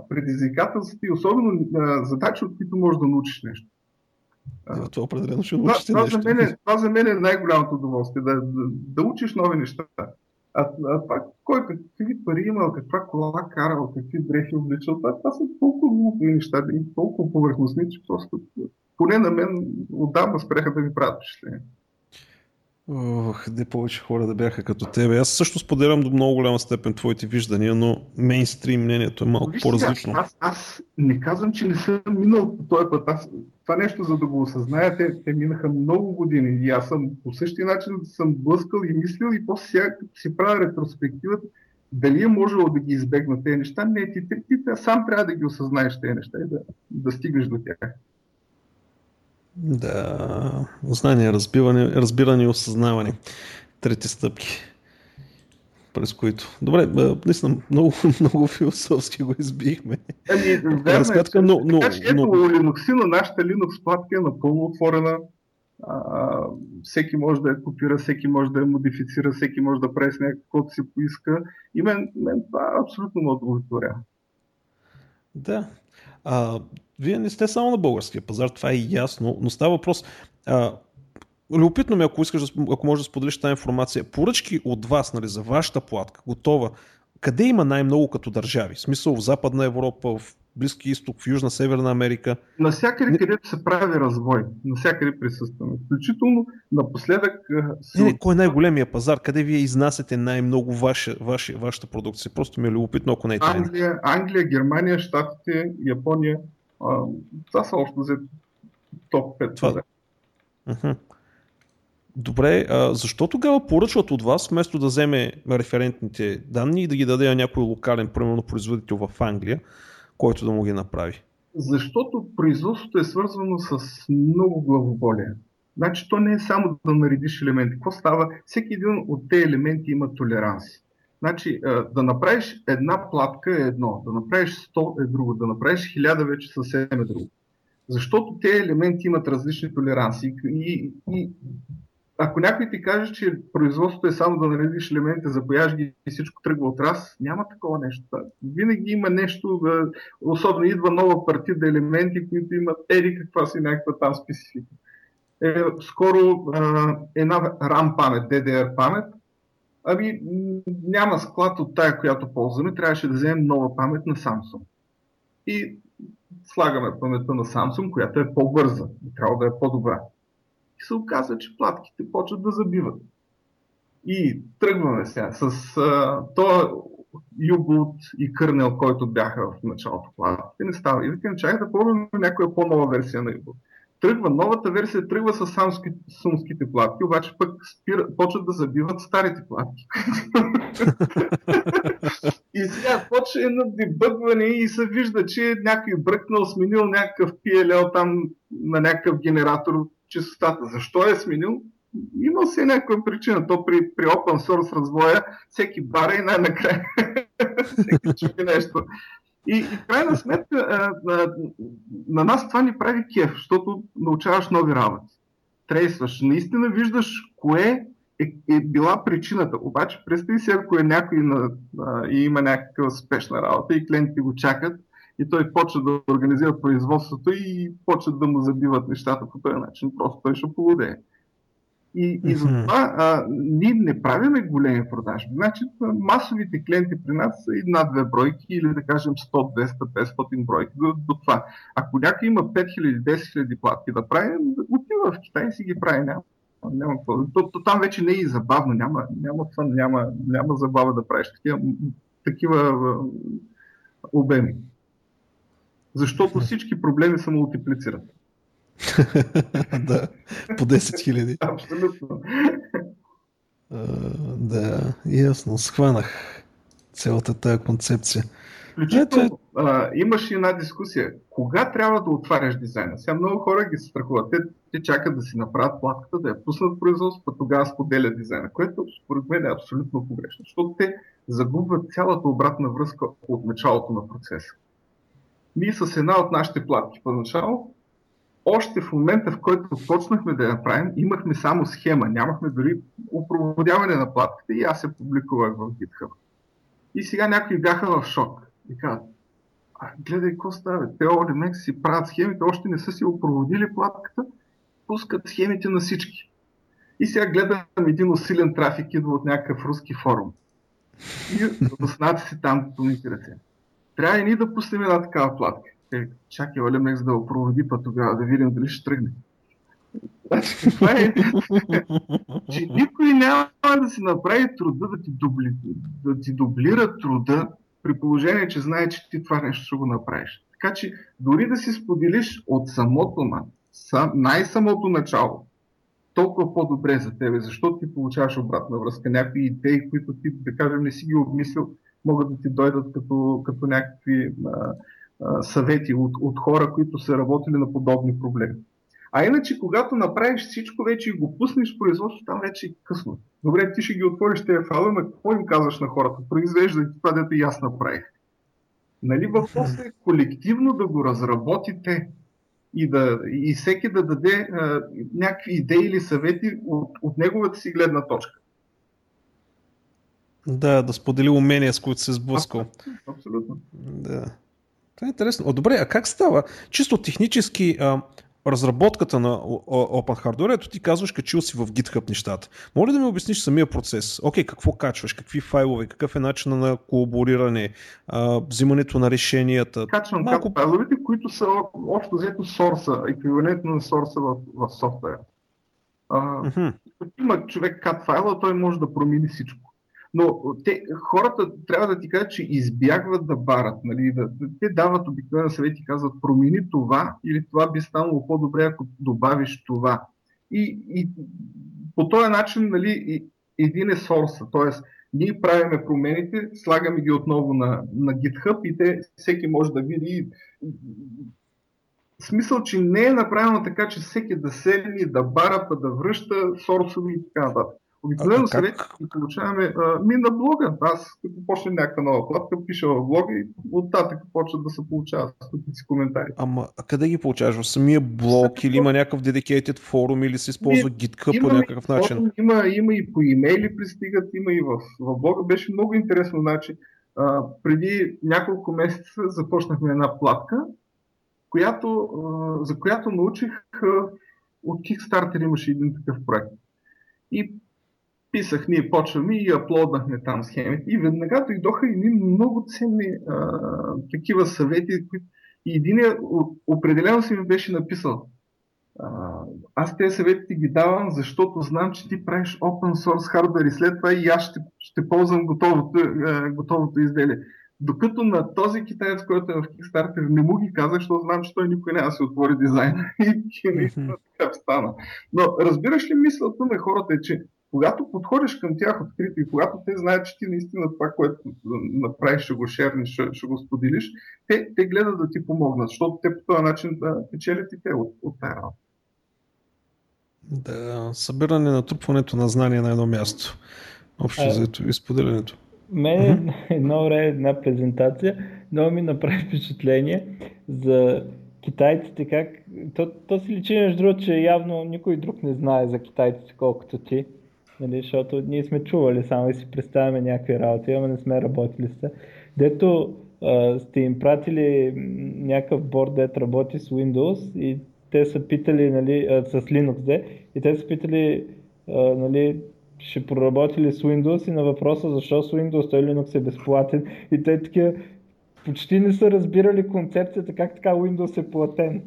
предизвикателства и особено а, задачи, от които можеш да научиш нещо. А, това определено ще научиш това, нещо. За мен, е, това за мен е най-голямото удоволствие, да, да, да учиш нови неща. А, а това, кой какви пари имал, каква кола карал, какви дрехи обличал, това, това са толкова глупи неща и толкова повърхностни, че просто поне на мен отдавна спреха да ми правят впечатление. Ох, де повече хора да бяха като тебе. Аз също споделям до много голяма степен твоите виждания, но мейнстрим мнението е малко Виж, по-различно. Аз, аз не казвам, че не съм минал по този път. Аз, това нещо, за да го осъзная, те, те минаха много години и аз съм по същия начин съм блъскал и мислил и после сега си правя ретроспективата, дали е можело да ги избегна тези неща, не ти, ти, ти, ти сам трябва да ги осъзнаеш тези неща и да, да стигнеш до тях. Да, знание, разбиране, разбиране и осъзнаване. Трети стъпки, през които. Добре, наистина много, много философски го избихме. Ами, верно сметка, но, но, така, че, ето, но... Linux, нашата Linux платка е напълно отворена. А, всеки може да я копира, всеки може да я модифицира, всеки може да прави с някаквото си поиска. И мен, мен това абсолютно ме удовлетворява. Да. А, вие не сте само на българския пазар, това е ясно, но става въпрос. А, любопитно ми, ако искаш, ако можеш да споделиш тази информация, поръчки от вас, нали, за вашата платка, готова, къде има най-много като държави? В смисъл в Западна Европа, в Близки изток, в Южна, Северна Америка. Навсякъде, не... където се прави развой, навсякъде присъстваме. Включително напоследък. Не, не, кой е най-големия пазар? Къде вие изнасяте най-много ваша, ваша, вашата продукция? Просто ми е любопитно, ако не е Англия, Англия, Германия, Штатите, Япония, а, това са общо за топ 5. Това... Uh-huh. Добре, а защо тогава поръчват от вас, вместо да вземе референтните данни и да ги даде на някой локален, примерно производител в Англия, който да му ги направи? Защото производството е свързано с много главоболие. Значи то не е само да наредиш елементи. Какво става? Всеки един от тези елементи има толеранси. Значи, да направиш една платка е едно, да направиш 100 е друго, да направиш 1000 вече съвсем е друго. Защото тези елементи имат различни толеранси и, и ако някой ти каже, че производството е само да наредиш елементи, запояш ги и всичко тръгва от раз, няма такова нещо. Винаги има нещо, особено идва нова партида елементи, които имат ери каква си някаква там специфика. Е, скоро една RAM памет, DDR памет, Ами няма склад от тая, която ползваме, трябваше да вземем нова памет на Samsung. И слагаме паметта на Samsung, която е по-бърза и трябва да е по-добра. И се оказва, че платките почват да забиват. И тръгваме сега с а, то U-Boot и кърнел, който бяха в началото платките. Не става. И викам, чакай да пробваме някоя по-нова версия на U-Boot тръгва, новата версия тръгва с самските платки, обаче пък спира, почват да забиват старите платки. и сега почва едно дебъгване и се вижда, че някой бръкнал, сменил някакъв PLL там на някакъв генератор честотата. Защо е сменил? Има се някаква причина. То при, при open source развоя всеки бара и най-накрая всеки чуки нещо. И, и крайна сметка а, а, на нас това ни прави кеф, защото научаваш нови работи. Трейсваш, наистина виждаш кое е, е била причината. Обаче представи си, ако е някой на, а, и има някаква спешна работа и клиентите го чакат и той почва да организира производството и почва да му забиват нещата по този начин. Просто той ще полудее. И, и затова а, ние не правиме големи продажби. Значи масовите клиенти при нас са и над две бройки или да кажем 100, 200, 500 бройки до, до това. Ако някой има 5000, 10 000 платки да прави, отива в Китай и си ги прави. Няма, няма то, то, там вече не е и забавно. Няма, няма фън, няма, няма забава да правиш такива, такива обеми. Защото всички проблеми се мултиплицират. да, по 10 хиляди. Абсолютно. да, ясно, схванах цялата тази концепция. Включително, а, имаше една дискусия. Кога трябва да отваряш дизайна? Сега много хора ги се страхуват. Те, те чакат да си направят платката, да я пуснат в производство, тогава споделят дизайна, което според мен е абсолютно погрешно, защото те загубват цялата обратна връзка от началото на процеса. Ние с една от нашите платки поначало още в момента, в който почнахме да я направим, имахме само схема, нямахме дори опроводяване на платката и аз я публикувах в GitHub. И сега някои бяха в шок и казват, а, гледай какво става, те Олимек си правят схемите, още не са си опроводили платката, пускат схемите на всички. И сега гледам един усилен трафик, идва от някакъв руски форум. И руснаци си там коментират се. Трябва и ние да пуснем една такава платка. Е, чакай, Олемекс да проводи път тогава, да видим дали ще тръгне. Това е, че никой няма да си направи труда да ти, дубли, да ти дублира труда, при положение, че знае, че ти това нещо ще го направиш. Така че дори да си споделиш от самото, ма, най-самото начало, толкова по-добре за тебе, защото ти получаваш обратна връзка. Някои идеи, които ти, да кажем, не си ги обмислил, могат да ти дойдат като, като някакви а, съвети от, от хора, които са работили на подобни проблеми. А иначе, когато направиш всичко вече и го пуснеш в производство, там вече е късно. Добре, ти ще ги отвориш тези файлове, но какво им казваш на хората? Произвеждай това, дето и аз направих. Нали, въпрос е колективно да го разработите и, да, и всеки да даде а, някакви идеи или съвети от, от неговата си гледна точка. Да, да сподели умения, с които се сблъскал. Абсолютно. Да. Това е интересно. О, добре, а как става? Чисто технически, а, разработката на Open Hardware, ето ти казваш, качил си в GitHub нещата. Моля да ми обясниш самия процес. Окей, какво качваш, какви файлове, какъв е начин на колабориране, а, взимането на решенията. Качвам Малко... файловете, които са общо взето сорса, еквивалентно на сорса в, в софтуера. Uh-huh. Има човек кат файла, той може да промени всичко. Но те, хората трябва да ти кажат, че избягват да барат. Нали, да, те дават обикновено съвети и казват промени това или това би станало по-добре, ако добавиш това. И, и по този начин нали, един е сорса. Т.е. ние правиме промените, слагаме ги отново на, на GitHub и те, всеки може да види смисъл, че не е направено така, че всеки да седне, да бара, да връща сорсови и така нататък. Обикновено ги получаваме а, ми на блога. Аз като почне някаква нова платка, пиша в блога и оттатък почват да се получават стотици коментари. Ама а къде ги получаваш? В самия блог Също или има някакъв dedicated форум или се използва GitHub по някакъв начин? Форум, има, има и по имейли пристигат, има и в, в блога. Беше много интересно. Значи, а, преди няколко месеца започнахме една платка, която, а, за която научих а, от Kickstarter имаше един такъв проект. И писах, ние почваме и аплоднахме там схемите. И веднага дойдоха и много ценни а, такива съвети, които и един определено си ми беше написал. А, аз тези съвети ги давам, защото знам, че ти правиш open source хардвер и след това и аз ще, ще ползвам готовото, а, готовото изделие. Докато на този китаец, който е в Kickstarter, не му ги казах, защото знам, че той никой няма да се отвори дизайна. И наистина така стана. Но разбираш ли мисълта на хората е, че когато подходиш към тях открито и когато те знаят, че ти наистина това, което направиш, ще го шерниш, ще, ще го споделиш, те, те гледат да ти помогнат, защото те по този начин да печелят и те от, от тази работа. Да, събиране на трупването на знания на едно място. Общо заето и споделянето. Мен едно време една презентация много ми направи впечатление за китайците как... То, то си личи между другото, че явно никой друг не знае за китайците колкото ти нали, защото ние сме чували само и си представяме някакви работи, ама не сме работили с Дето а, сте им пратили някакъв борд, дето работи с Windows и те са питали, нали, а, с Linux, де, и те са питали, а, нали, ще проработили с Windows и на въпроса защо с Windows, той Linux е безплатен и те такива почти не са разбирали концепцията как така Windows е платен.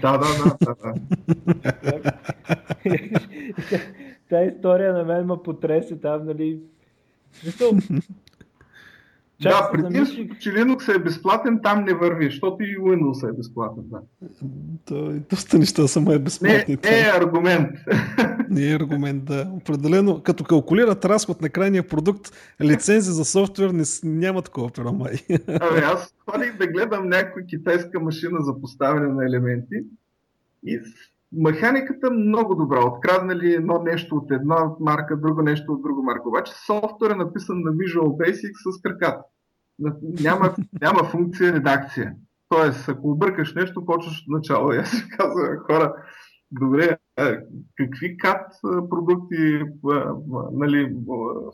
Да, да, да. да, да. Та история на мен ме потресе там, нали. Чак да, предимството, че Linux е безплатен, там не върви, защото и Windows е безплатен. Да. Той, доста неща само е безплатни. Не, не е аргумент. Не е аргумент, да. Определено, като калкулират разход на крайния продукт, лицензи за софтуер не, няма такова перо май. Абе, аз ходих да гледам някоя китайска машина за поставяне на елементи и Механиката много добра. Откраднали едно нещо от една марка, друго нещо от друга марка. Обаче софтуер е написан на Visual Basic с краката. Няма, няма функция редакция. Тоест, ако объркаш нещо, почваш от начало. Аз си казвам, хора, добре, какви кат продукти, нали,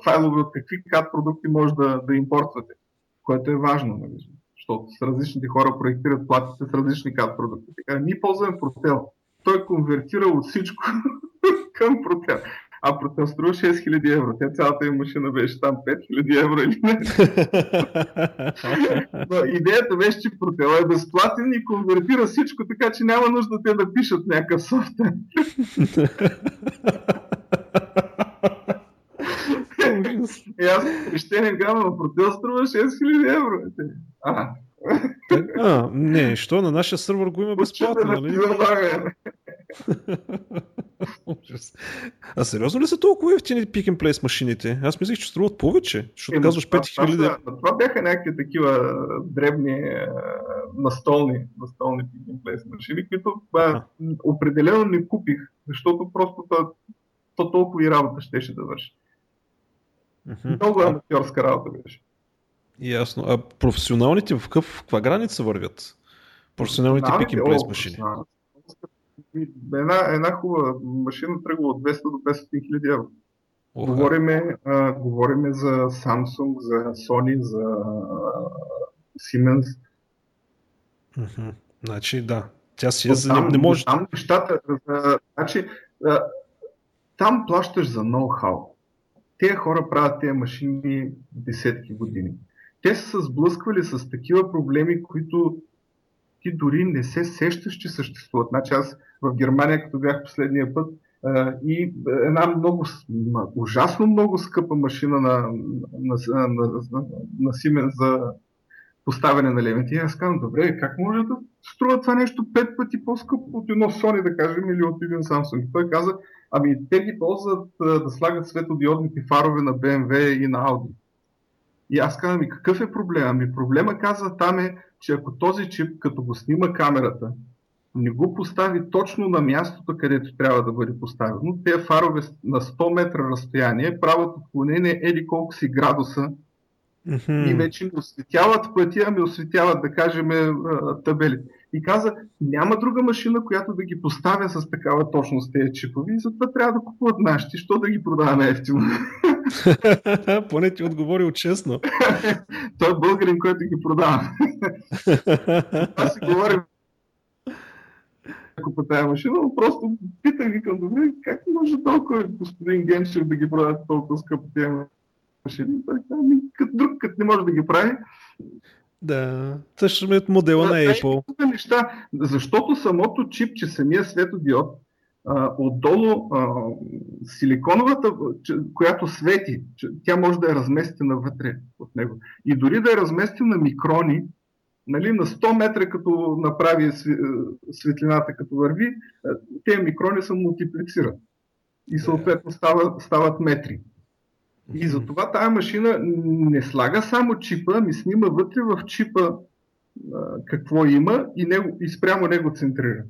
файлове от какви кат продукти може да, да импортвате, което е важно, нали, защото с различните хора проектират платите с различни кат продукти. Така, ние ползваме Protel той конвертира от всичко към протеин. а протел струва 6000 евро. Тя цялата им машина беше там 5000 евро или не. Но идеята беше, че протел е безплатен и конвертира всичко, така че няма нужда те да пишат някакъв софтуер. И аз крещение грама на протел струва 6000 евро. А, а, не, що на нашия сървър го има безплатно, нали? а сериозно ли са толкова ефтини Pick and Place машините? Аз мислех, че струват повече, защото е, казваш 5000. Това, това бяха някакви такива дребни настолни, настолни Pick and Place машини, които а, определено не купих, защото просто то, то толкова и работа щеше да върши. Много аматьорска работа беше. Ясно. А професионалните в какъв, каква граница вървят? Професионалните пик place машини. Една, една хубава машина тръгва от 200 до 500 хиляди евро. Говориме, а, говориме за Samsung, за Sony, за а, Siemens. Mm-hmm. Значи да. Тя си е, там, не може. Там нещата. А, значи, а, там плащаш за ноу-хау. Те хора правят тези машини десетки години те са се сблъсквали с такива проблеми, които ти дори не се сещаш, че съществуват. Значи аз в Германия, като бях последния път, и една много, ужасно много скъпа машина на, на, на, на, на Siemens за поставяне на елементи. И аз казвам, добре, как може да струва това нещо пет пъти по-скъпо от едно Sony, да кажем, или от един Samsung? Той каза, ами те ги ползват да слагат светодиодните фарове на BMW и на Audi. И аз казвам, и какъв е проблема? Ами проблема казва там е, че ако този чип, като го снима камерата, не го постави точно на мястото, където трябва да бъде поставено, те фарове на 100 метра разстояние правят отклонение еди колко си градуса mm-hmm. и вече ми осветяват пътя, ми осветяват, да кажем, табели. И каза, няма друга машина, която да ги поставя с такава точност тези чипови и затова трябва да купуват нашите, що да ги продаваме ефтино. Поне ти отговорил честно. Той е българин, който ги продава. Аз си говорим купа тази машина, но просто питах ги към добре, как може толкова господин Геншев да ги продава толкова скъпо тези машини? Като друг, като не може да ги прави. Да, също е модела да, на Apple. Неща, защото самото чипче, самия светодиод, а, отдолу а, силиконовата, която свети, тя може да е разместена вътре от него. И дори да е разместена на микрони, нали, на 100 метра като направи светлината, като върви, тези микрони се мултиплицират. И съответно стават, стават метри. И затова тази машина не слага само чипа, ми снима вътре в чипа какво има и, него, и спрямо него центрира.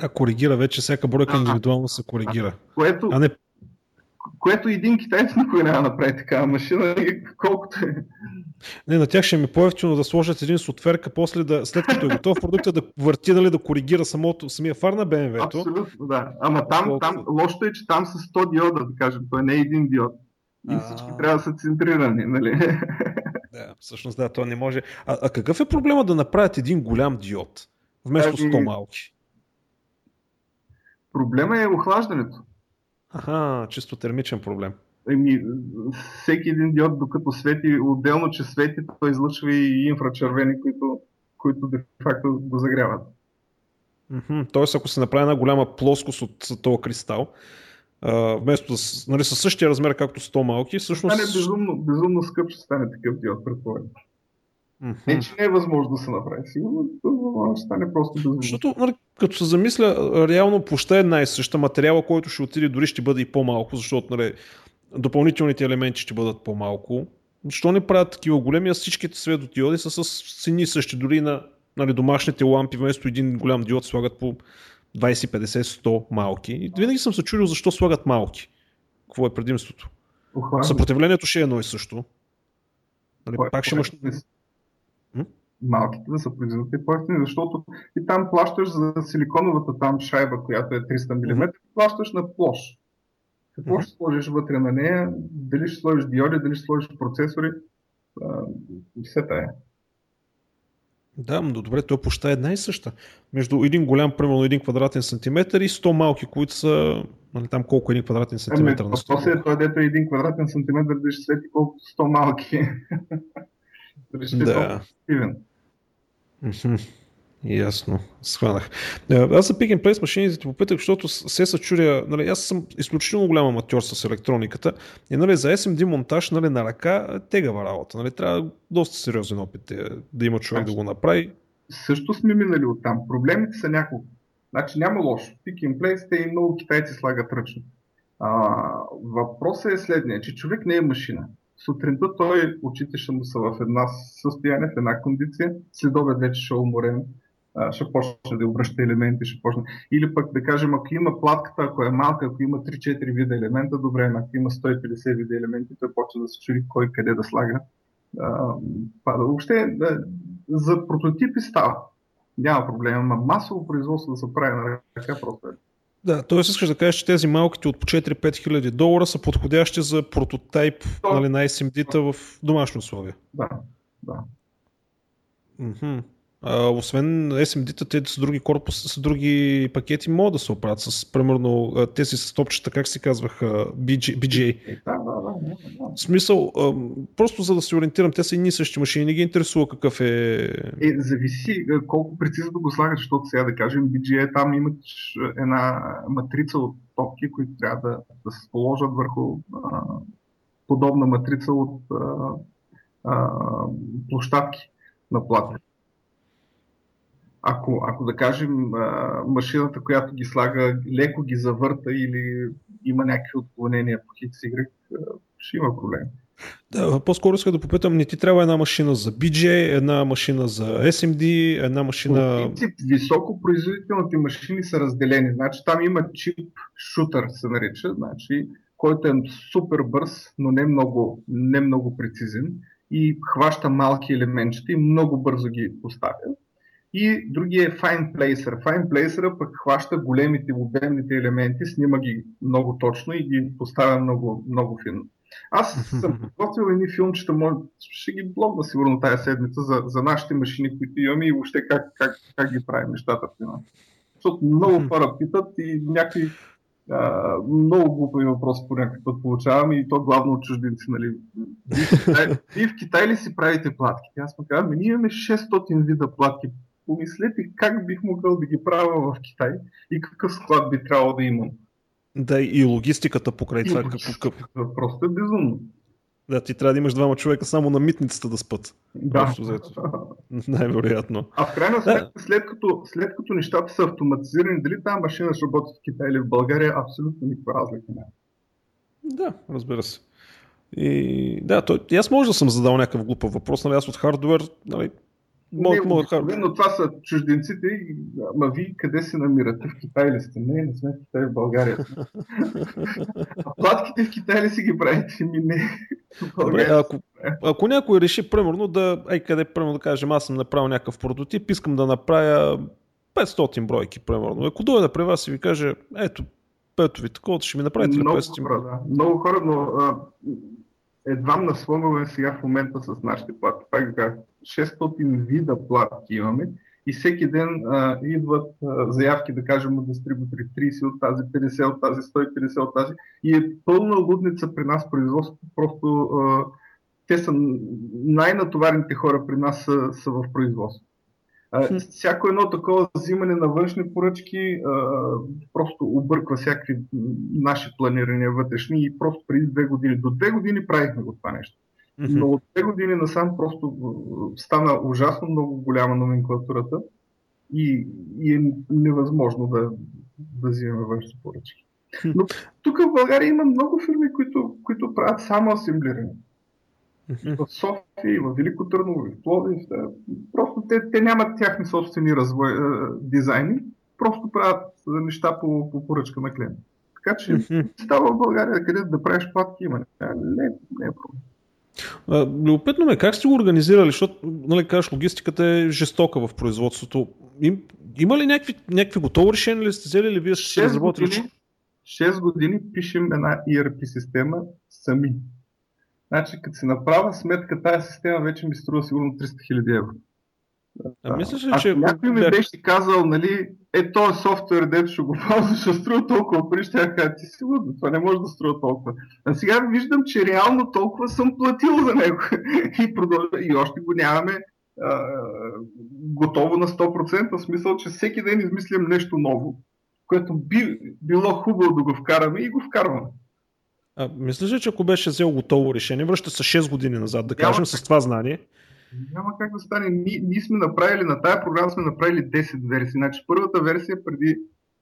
А коригира вече, всяка бройка индивидуално се коригира. Което, а не... което един китаец никой няма да направи такава машина, колкото е. Не, на тях ще ми е по-ефтино да сложат един сотверка, после да, след като е готов продукта, да върти, нали, да коригира самото, самия фар на BMW-то. Абсолютно, да. Ама там, там лошото е, че там са 100 диода, да кажем, той не е един диод. И всички а... трябва да са центрирани, нали? Да, всъщност да, то не може. А, а какъв е проблема да направят един голям диод, вместо 100 ами, малки? Проблема е охлаждането. Аха, чисто термичен проблем. Еми, всеки един диод, докато свети, отделно, че свети, той излъчва и инфрачервени, които, които де факто го загряват. Тоест, ако се направи една голяма плоскост от този кристал, а, вместо да, нали, със същия размер, както 100 малки, всъщност... Стане безумно, безумно скъп, ще стане такъв диод, предполагам. Mm-hmm. Не, че не е възможно да се направи. Сигурно ще стане просто безумно. Защото, нали, като се замисля, реално площа е една и съща. Материала, който ще отиде, дори ще бъде и по-малко, защото нали, допълнителните елементи ще бъдат по-малко. Защо не правят такива големи, а всичките светодиоди са с цени същи. Дори на нали, домашните лампи, вместо един голям диод, слагат по 20, 50, 100 малки. И винаги съм се чудил защо слагат малки. Какво е предимството? Охлажда. Съпротивлението ще е едно и също. Нали, пак ще имаш малките да са производители по-ефтини, защото и там плащаш за силиконовата там шайба, която е 300 мм, плащаш на площ. Какво ще сложиш вътре на нея? Дали ще сложиш диоди, дали ще сложиш процесори? все тая. Да, но добре, той площа е една и съща. Между един голям, примерно един квадратен сантиметър и 100 малки, които са Нали, там колко е един квадратен сантиметр ами, на стол. После той дето е един квадратен сантиметр да ще свети колко 100 малки. да. Ясно, схванах. Е, аз за Pick and Place машините те попитах, защото се се чудя, нали, аз съм изключително голям аматьор с електрониката и нали, за SMD монтаж нали, на ръка тегава работа. Нали, трябва доста сериозен опит е, да има човек да го направи. Също сме минали от там. Проблемите са няколко. Значи няма лошо. Pick and Place те и много китайци слагат ръчно. А, въпросът е следния, че човек не е машина. Сутринта той, очите ще му са в една състояние, в една кондиция, следобед вече ще е уморен, ще почне да обръща елементи, ще почне. Или пък да кажем, ако има платката, ако е малка, ако има 3-4 вида елемента, добре, но ако има 150 вида елементи, той почва да се чуди кой къде да слага. пада. Въобще да, за прототипи става. Няма проблем, но масово производство да се прави на ръка просто е. Да, т.е. искаш да кажеш, че тези малките от по 4-5 хиляди долара са подходящи за прототип То... нали, на SMD-та в домашни условия. Да, да. Mm-hmm. А, освен SMD-та, те с други корпуси, с други пакети могат да се оправят с, примерно, тези с топчета, как се казваха, BJ, BGA. Е. В смисъл, а, просто за да се ориентирам, те са и същи машини, не ги интересува какъв е... Е, зависи колко прецизно го слагаш, защото сега да кажем, BGA там имат една матрица от топки, които трябва да, да се положат върху а, подобна матрица от а, а, площадки на плата ако, ако да кажем машината, която ги слага, леко ги завърта или има някакви отклонения по хикс Y, ще има проблем. Да, по-скоро иска да попитам, не ти трябва една машина за BJ, една машина за SMD, една машина... По принцип, високопроизводителните машини са разделени. Значи там има чип шутър, се нарича, значи, който е супер бърз, но не много, не много прецизен и хваща малки елементчета и много бързо ги поставя. И другия е Fine Placer. Fine Placer пък хваща големите, обемните елементи, снима ги много точно и ги поставя много, много финно. Аз съм подготвил едни филмчета, може, ще ги блогна сигурно тази седмица за, за нашите машини, които имаме и въобще как, как, как ги правим нещата в. Защото много хора питат и някакви а, много глупави въпроси по някакъв път получавам и то главно от чужденци. Нали. Вие, в Китай, вие в Китай ли си правите платки? Аз му казвам, ние имаме 600 вида платки помислете как бих могъл да ги правя в Китай и какъв склад би трябвало да имам. Да, и логистиката покрай това. Какъв... Просто е безумно. Да, ти трябва да имаш двама човека само на митницата да спът. Да. Най-вероятно. А в крайна сметка, да. след, като, след като нещата са автоматизирани, дали тази машина ще работи в Китай или в България, абсолютно никаква разлика няма. Да, разбира се. И да, той, аз може да съм задал някакъв глупав въпрос, нали, аз от хардвер, нали, Мог, мог, но това са чужденците. Ама вие къде се намирате? В Китай ли сте? Не, не сме в Китай, в България. а платките в Китай ли си ги правите? Ми не. Добре, ако, ако някой реши, примерно, да, ай къде, примерно, да кажем, аз съм направил някакъв прототип, искам да направя 500 бройки, примерно. Ако дойде при вас и ви каже, ето, ето ви такова, ще ми направите много 500 хора, да. Много хора, но а, едва наслонваме сега в момента с нашите платки. Пак да 600 вида платки имаме и всеки ден а, идват а, заявки, да кажем, от дистрибутори 30 от тази, 50 от тази, 150 от тази и е пълна лудница при нас производството. Просто а, те са най-натоварените хора при нас са, са в производство. А, всяко едно такова взимане на външни поръчки а, просто обърква всякакви наши планирания вътрешни и просто преди две години, до две години правихме го това нещо. Но от две години насам просто стана ужасно много голяма номенклатурата и, и е невъзможно да, да взимаме външни поръчки. Но тук в България има много фирми, които, които правят само асемблиране. В София, в Велико Търново, в Пловдив. Просто те, те нямат тяхни собствени развой, дизайни, просто правят неща по, по поръчка на клиент. Така че става в България, където да правиш платки има. Не, не е проблем. Любопитно ме, как сте го организирали, защото, нали, кажеш, логистиката е жестока в производството. Им, има ли някакви, някакви готови решения ли сте взели или вие ще разработили? Години, 6 години пишем една ERP система сами. Значи, като се направя сметка, тази система вече ми струва сигурно 300 000 евро. А, мислиш ли, че... Ако някой ми беше казал, нали, е този софтуер, дето ще го ползва, ще струва толкова пари, ще я кажа, ти си лудо, това не може да струва толкова. А сега виждам, че реално толкова съм платил за него. и, продължа, и още го нямаме а, готово на 100%, в смисъл, че всеки ден измислям нещо ново, което би било хубаво да го вкараме и го вкарваме. А, мислиш ли, че ако беше взел готово решение, връща се 6 години назад, да кажем, с това знание, няма как да стане. Ние, ние сме направили, на тая програма сме направили 10 версии. Значи първата версия преди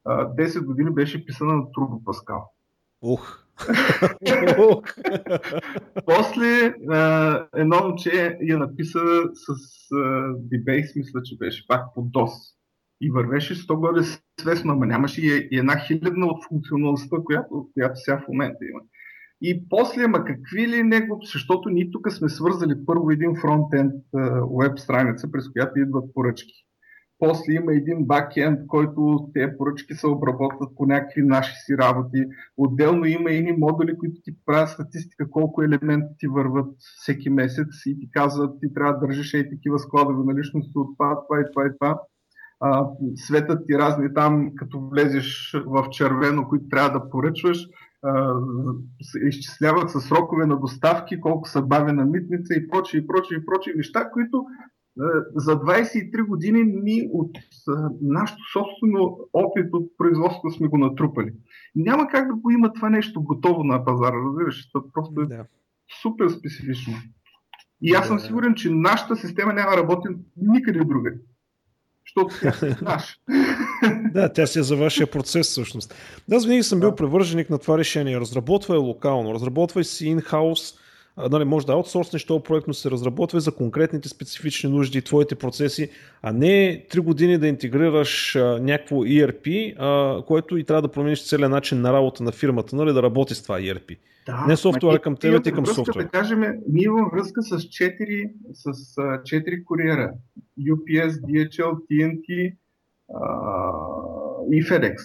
а, 10 години беше писана на Turbo Pascal. Ух! После а, едно момче я написа с а, Debase, мисля, че беше пак по DOS. И вървеше 100 горе свестно, ама нямаше и, и една хилядна от функционалността, която, която сега в момента има. И после, ма какви ли него, защото ние тук сме свързали първо един фронтенд веб страница, през която идват поръчки. После има един бакенд, който тези поръчки се обработват по някакви наши си работи. Отделно има и модули, които ти правят статистика колко елемента ти върват всеки месец и ти казват, ти трябва да държиш и такива складове на личности от това, това и това и това. А, светът ти разни там, като влезеш в червено, които трябва да поръчваш се изчисляват с срокове на доставки, колко са бавена митница и прочие, и прочие, и прочие неща, които за 23 години ние от нашето собствено опит от производството сме го натрупали. Няма как да го има това нещо готово на пазара, разбираш, това просто е да. супер специфично. И аз съм сигурен, че нашата система няма да работи никъде другаде защото тя наш. да, тя си е за вашия процес всъщност. Да, аз винаги съм бил привърженик на това решение. Разработвай локално, разработвай си in-house, нали, може да аутсорснеш този проект, но се разработвай за конкретните специфични нужди и твоите процеси, а не 3 години да интегрираш а, някакво ERP, а, което и трябва да промениш целият начин на работа на фирмата, нали, да работи с това ERP. Да, не софтуера към тебе, ти към софтуера. Да кажем, ние имаме връзка с 4, с 4 куриера. UPS, DHL, TNT а, и FedEx.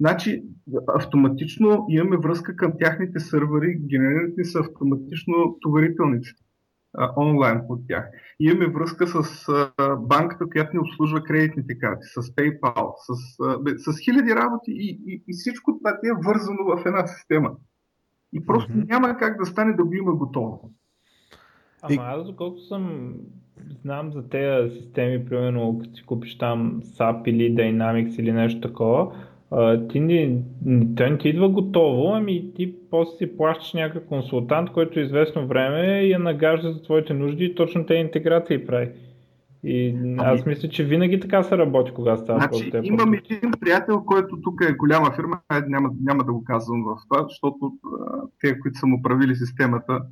Значи, автоматично имаме връзка към тяхните сървъри, генерират са автоматично товарителници онлайн от тях. И имаме връзка с а, банката, която ни обслужва кредитните карти, с PayPal, с, а, с хиляди работи и, и, и всичко това е вързано в една система. И просто mm-hmm. няма как да стане да го има готово. Ама аз доколкото съм знам за тези системи, примерно като си купиш там SAP или Dynamics или нещо такова, ти не, той не ти идва готово, ами ти после си плащаш някакъв консултант, който е известно време я нагажда за твоите нужди и точно те интеграции прави. И ами... аз мисля, че винаги така се работи, когато става значи, по Имам един приятел, който тук е голяма фирма, няма, няма да го казвам в това, защото те, които са му правили системата,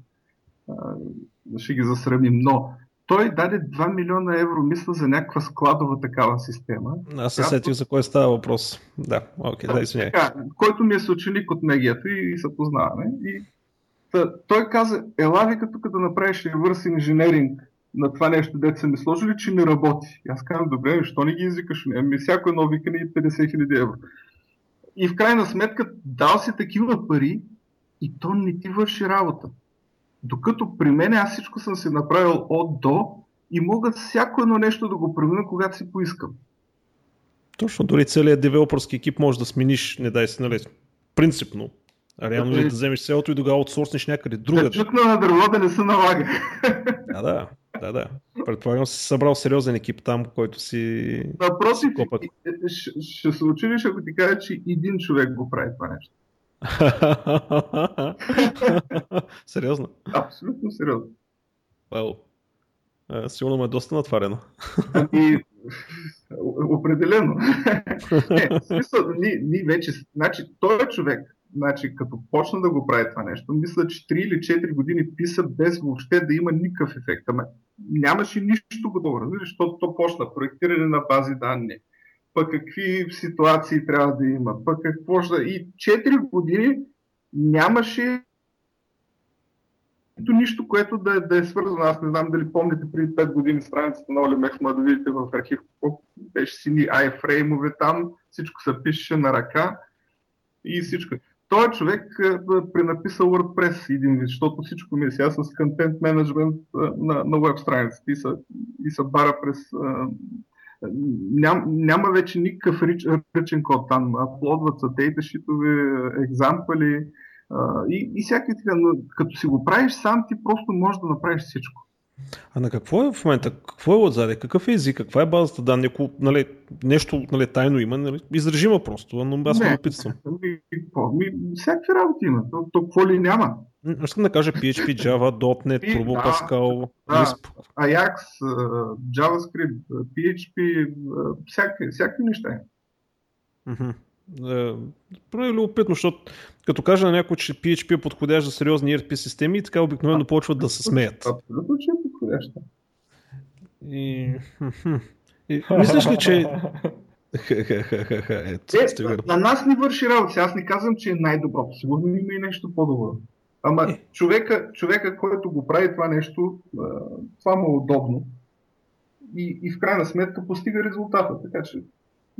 ще ги засрамим. Но той даде 2 милиона евро, мисля, за някаква складова такава система. Аз се сетих за кой става въпрос. Да, окей, да, извиняй. Който ми е съученик от Мегията и, и се познаваме. И та, той каза, ела ви като да направиш reverse инженеринг на това нещо, дете са ми сложили, че не работи. И аз казвам, добре, защо не ги извикаш? Ами всяко едно викане и 50 хиляди евро. И в крайна сметка дал си такива пари и то не ти върши работа. Докато при мен аз всичко съм си направил от до и мога всяко едно нещо да го променя, когато си поискам. Точно, дори целият девелопърски екип може да смениш, не дай се, нали, принципно. А реално да, да вземеш селото и да го аутсорснеш някъде друга. Да чукна на дърво да не се налага. Да, да, да, да. Предполагам си събрал сериозен екип там, който си... Напротив, ще, ще се очудиш, ако ти кажа, че един човек го прави това нещо. сериозно? Абсолютно сериозно. Well, сигурно ме е доста натварено. ами, определено. Не, смисъл, ние, ние вече, значи, той е човек, значи, като почна да го прави това нещо, мисля, че 3 или 4 години писа без въобще да има никакъв ефект. Ама нямаше нищо готово, защото то почна проектиране на бази данни, пък какви ситуации трябва да има, пък какво ще... И 4 години нямаше нищо, което да, е, да е свързано. Аз не знам дали помните преди 5 години страницата на Оли Мехма да видите в архив, беше сини айфреймове там, всичко се пишеше на ръка и всичко. Той човек пренаписа WordPress един вид, защото всичко ми е сега с контент менеджмент на, на веб страниците и са, и са бара през... Ням, няма вече никакъв рич, ръчен код там. Аплодват са дейташитове, екзампали и, и всякакви така. Но като си го правиш сам, ти просто можеш да направиш всичко. А на какво е в момента? Какво е отзади? Какъв е език? Каква е базата данни? Ако нали, нещо нали, тайно има, нали, изрежима просто, но аз не опитвам. Ми, ми, всякакви работи има. То, то какво ли няма? Искам да кажа PHP, Java, .NET, Turbo, да, Pascal, да, Lisp. Ajax, JavaScript, PHP, всякакви, всякакви неща. Mm-hmm. Е, любопитно, защото като кажа на някой, че PHP е подходящ за сериозни ERP системи, така обикновено почват да се смеят. Абсолютно, че е подходяща. И... и мислиш ли, че... Ето, е, на нас ни върши работа. Аз не казвам, че е най-доброто. Сигурно има и нещо по-добро. Ама е. човека, човека, който го прави това нещо, това му е удобно. И, и в крайна сметка постига резултата. Така че,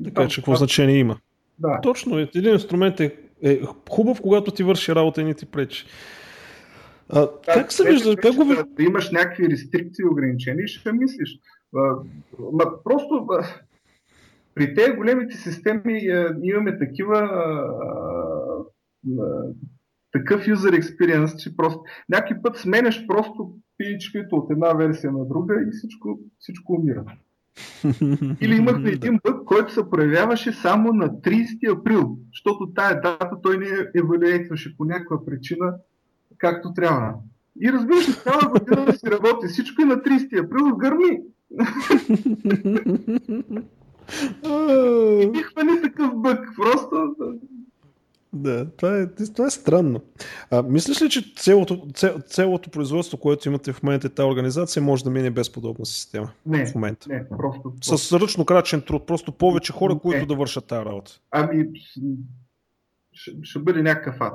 така че какво значение има? Да. Точно. Един инструмент е, е хубав, когато ти върши работа и не ти пречи. А, да, как се вижда? Как го... да, да имаш някакви рестрикции и ограничения, ще мислиш. А, ма, просто а, при тези големите системи а, имаме такива а, а, такъв юзер experience, че просто някой път сменяш просто PHP-то от една версия на друга и всичко, всичко умира. Или имахме един бък, който се проявяваше само на 30 април, защото тая дата той не евалюейтваше по някаква причина както трябва. И разбира се, цяла година си работи всичко и на 30 април гърми. и бих хвани такъв бък. Просто да, това е, това е странно. А, мислиш ли, че цялото, цел, цялото производство, което имате в момента, тази организация, може да мине без подобна система? Не, в момента? не, просто. С ръчно крачен труд, просто повече хора, не. които да вършат тази работа. Ами, ще, ще бъде някакъв ад.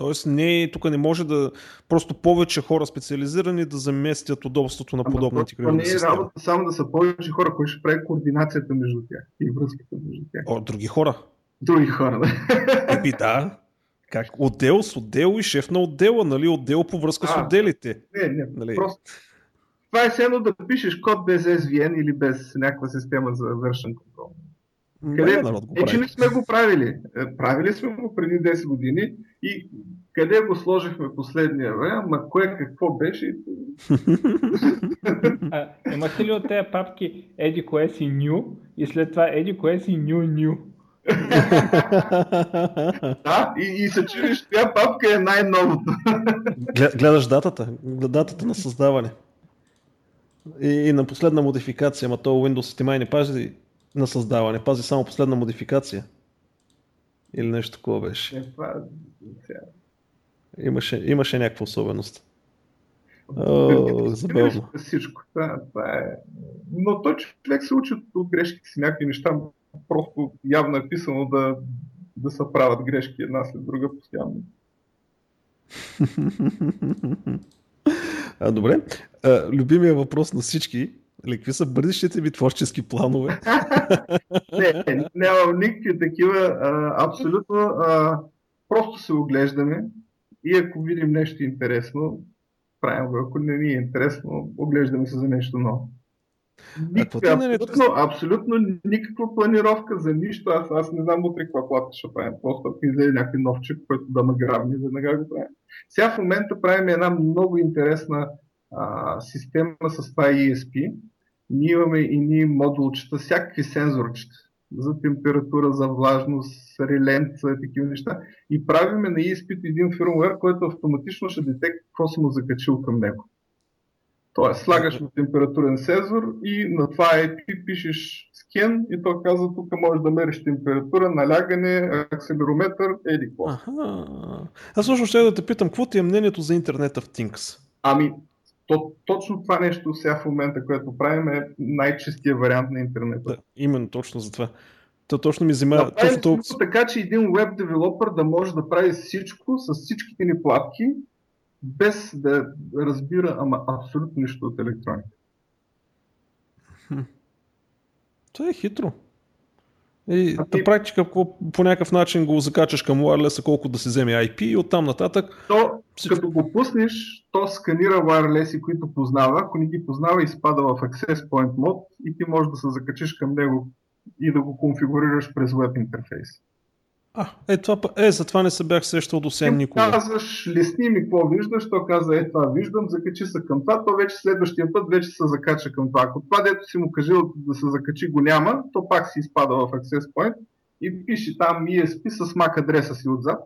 Тоест, не, тук не може да просто повече хора специализирани да заместят удобството на подобна интегрирана система. Не е работа само да са повече хора, които ще прави координацията между тях и връзката между тях. О, други хора? Други хора. Да. Еми да. Как? Отдел с отдел и шеф на отдела, нали? Отдел по връзка а, с отделите. Не, не, нали? просто. Това е едно да пишеш код без SVN или без някаква система за вършен контрол. Къде? Не, е, че не сме го правили. Е, правили сме го преди 10 години и къде го сложихме последния време, ама кое какво беше? а, имате ли от тези папки еди кое си ню и след това еди кое си ню ню? да, и, и се чудиш, коя папка е най-новото. Гледаш датата, датата на създаване. И, и на последна модификация, ама то Windows ти май не пази на създаване, пази само последна модификация. Или нещо такова беше. Не. Имаше, имаше някаква особеност. О, забавно. Всичко. Да, това е. Но той човек се учи от грешките си някакви неща просто явно е писано да, да се правят грешки една след друга постоянно. А, добре. А, любимия въпрос на всички. Ли, какви са бъдещите ви творчески планове? не, нямам никакви такива. А, абсолютно. А, просто се оглеждаме и ако видим нещо интересно, правим го. Ако не ни е интересно, оглеждаме се за нещо ново. Никаква, абсолютно, абсолютно никаква планировка за нищо. Аз, аз не знам утре каква плата ще правим. Просто ако излезе някакви нов чип, който да ме грабни, веднага го правим. Сега в момента правим една много интересна а, система с това ESP. Ние имаме и ние модулчета, всякакви сензорчета за температура, за влажност, релент, за такива неща. И правиме на ESP един фирмуер, който автоматично ще детектира какво съм му закачил към него. Тоест, слагаш му температурен сензор и на това IP пишеш скен и то казва, тук можеш да мериш температура, налягане, акселерометър, еди какво. Аз също ще да те питам, какво ти е мнението за интернета в Things? Ами, то, точно това нещо сега в момента, което правим е най-чистия вариант на интернета. Да, именно точно за това. То точно ми взима... Да, точно така, че един веб девелопър да може да прави всичко с всичките ни платки без да разбира ама абсолютно нищо от електроника. Това е хитро. И на ти... практика по, по някакъв начин го закачаш към wireless, колко да се вземе IP и оттам нататък. То, всичко... като го пуснеш, то сканира wireless, които познава. Ако не ги познава, изпада в Access Point мод и ти можеш да се закачиш към него и да го конфигурираш през веб интерфейс. А, е, това, е, за това не се бях срещал до сега никога. казваш, лесни ми какво виждаш, то каза, е това виждам, закачи се към това, то вече следващия път вече се закача към това. Ако това, дето си му кажил да се закачи го няма, то пак си изпада в Access Point и пише там ESP с MAC адреса си отзад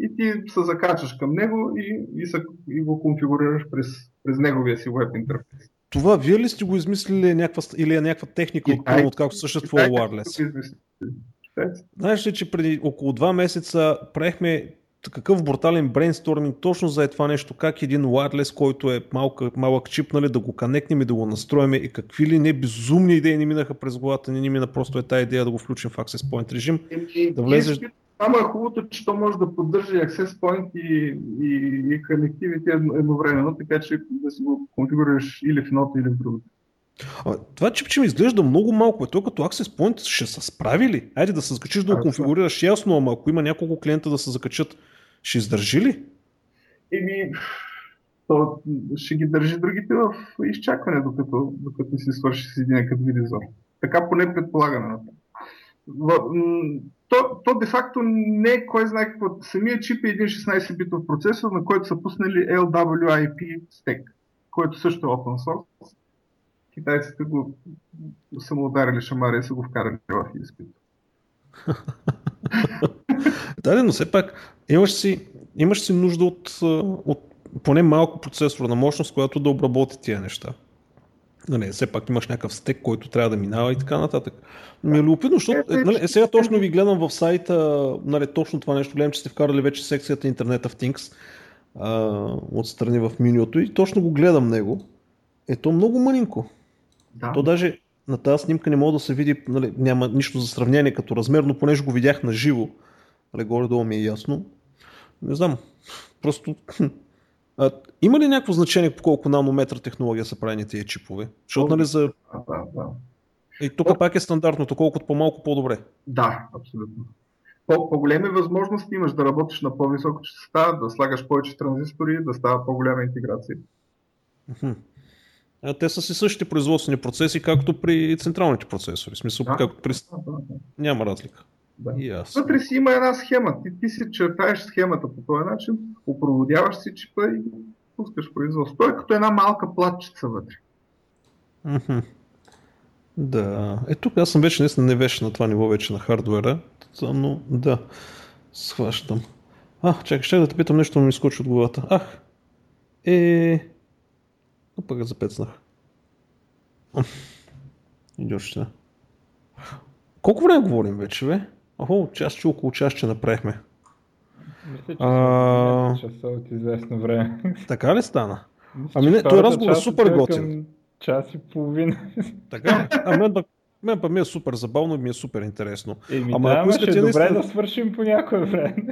и ти се закачаш към него и, и, са, и го конфигурираш през, през неговия си веб интерфейс. Това вие ли сте го измислили някаква, или е някаква техника, от, от както съществува Wireless? Знаеш ли, че преди около два месеца правихме какъв брутален брейнсторминг точно за е това нещо, как един wireless, който е малък, малък чип, нали, да го канекнем и да го настроиме и какви ли не безумни идеи ни минаха през главата, не ни мина просто е тази идея да го включим в Access Point режим. И, да влезеш... Само е хубавото, че то може да поддържа и Access Point и, и, и едновременно, така че да си го конфигурираш или в едното, или в другото. А, това чипче ми изглежда много малко. Е то като Access Point ще са справили. Айде да се закачиш да го конфигурираш ясно, ама ако има няколко клиента да се закачат, ще издържи ли? Еми, то ще ги държи другите в изчакване, докато, докато си свърши с един като визор. Така поне предполагаме. То, то де-факто не е кой знае какво. Самия чип е един 16-битов процесор, на който са пуснали LWIP стек, който също е open source китайците го са му ударили шамари и са го вкарали в изпит. да, но все пак имаш си, имаш си нужда от, от поне малко процесорна мощност, която да обработи тия неща. Нали, все пак имаш някакъв стек, който трябва да минава и така нататък. Ми е любопитно, защото е, нали, е, сега точно ви гледам в сайта, нали, точно това нещо, гледам, че сте вкарали вече секцията Internet of Things а, отстрани в менюто и точно го гледам него. Ето много мънинко. Да. То даже на тази снимка не мога да се види, нали, няма нищо за сравнение като размер, но понеже го видях на живо, нали, горе-долу ми е ясно. Не знам, просто... А, има ли някакво значение по колко нанометра технология са правени тези чипове? Защото, нали, за... Да, да. И тук О... пак е стандартното, колкото по-малко, по-добре. Да, абсолютно. По- по-големи възможности имаш да работиш на по-висока частота, да слагаш повече транзистори, да става по-голяма интеграция. Те са си същите производствени процеси, както при централните процесори. В смисъл, да, както при... Да, да, да. Няма разлика. Да. Вътре си има една схема. Ти, ти си чертаеш схемата по този начин, опроводяваш си чипа и пускаш производство. Той е като една малка платчица вътре. Mm-hmm. Да. Е, тук аз съм вече наистина не беше на това ниво вече на хардуера, но да, схващам. А, чакай, ще да те питам нещо, но ми изкочи от главата. Ах, е, но пък запецнах. Идиотщина. Колко време говорим вече, бе? Охо, час, че около час, че направихме. Мисля, че а... часа от известно време. Така ли стана? Мисля, ами не, той разговор е супер готин. Час и половина. Така А мен пък мен па ми е супер забавно и ми е супер интересно. Еми Ама да, ако искате, добре наистина... да свършим по някое време.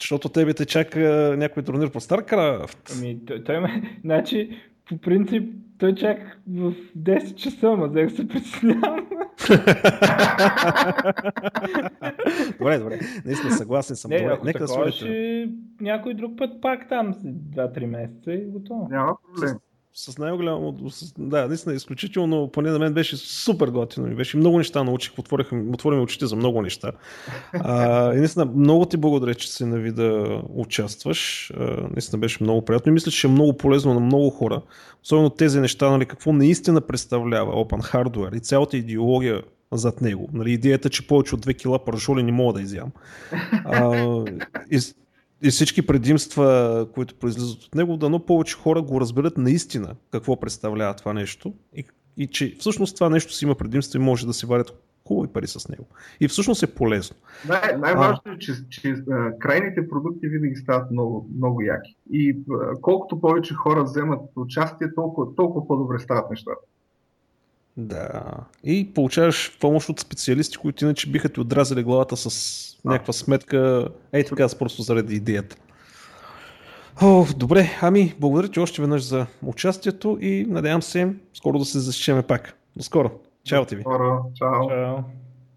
Защото тебе те чака някой турнир по StarCraft. Ами той, той ме... Значи, по принцип, той чак в 10 часа, ма да се притеснявам. добре, добре. Наистина съгласен съм. Не, добре, нека да свалите. Някой друг път пак там 2-3 месеца и готово. Няма проблем с най-голямо... Да, наистина, изключително, поне на мен беше супер готино. Беше много неща научих, отвориха, отвориме очите за много неща. А, и наистина, много ти благодаря, че се нави да участваш. А, наистина беше много приятно и мисля, че е много полезно на много хора. Особено тези неща, нали, какво наистина представлява Open Hardware и цялата идеология зад него. Нали, идеята, че повече от 2 кила парашоли не мога да изям. А, и, и всички предимства, които произлизат от него, дано повече хора го разберат наистина какво представлява това нещо и, и че всъщност това нещо си има предимства и може да се варят хубави пари с него. И всъщност е полезно. Най- най-важното е, че, че а, крайните продукти винаги стават много, много яки. И а, колкото повече хора вземат участие, толкова, толкова по-добре стават нещата. Да. И получаваш помощ от специалисти, които иначе биха ти отразили главата с някаква сметка, ей така, просто заради идеята. О, добре, ами, благодаря ти още веднъж за участието и надявам се скоро да се засечеме пак. До скоро. Чао ти ви. Скоро. Чао. Чао.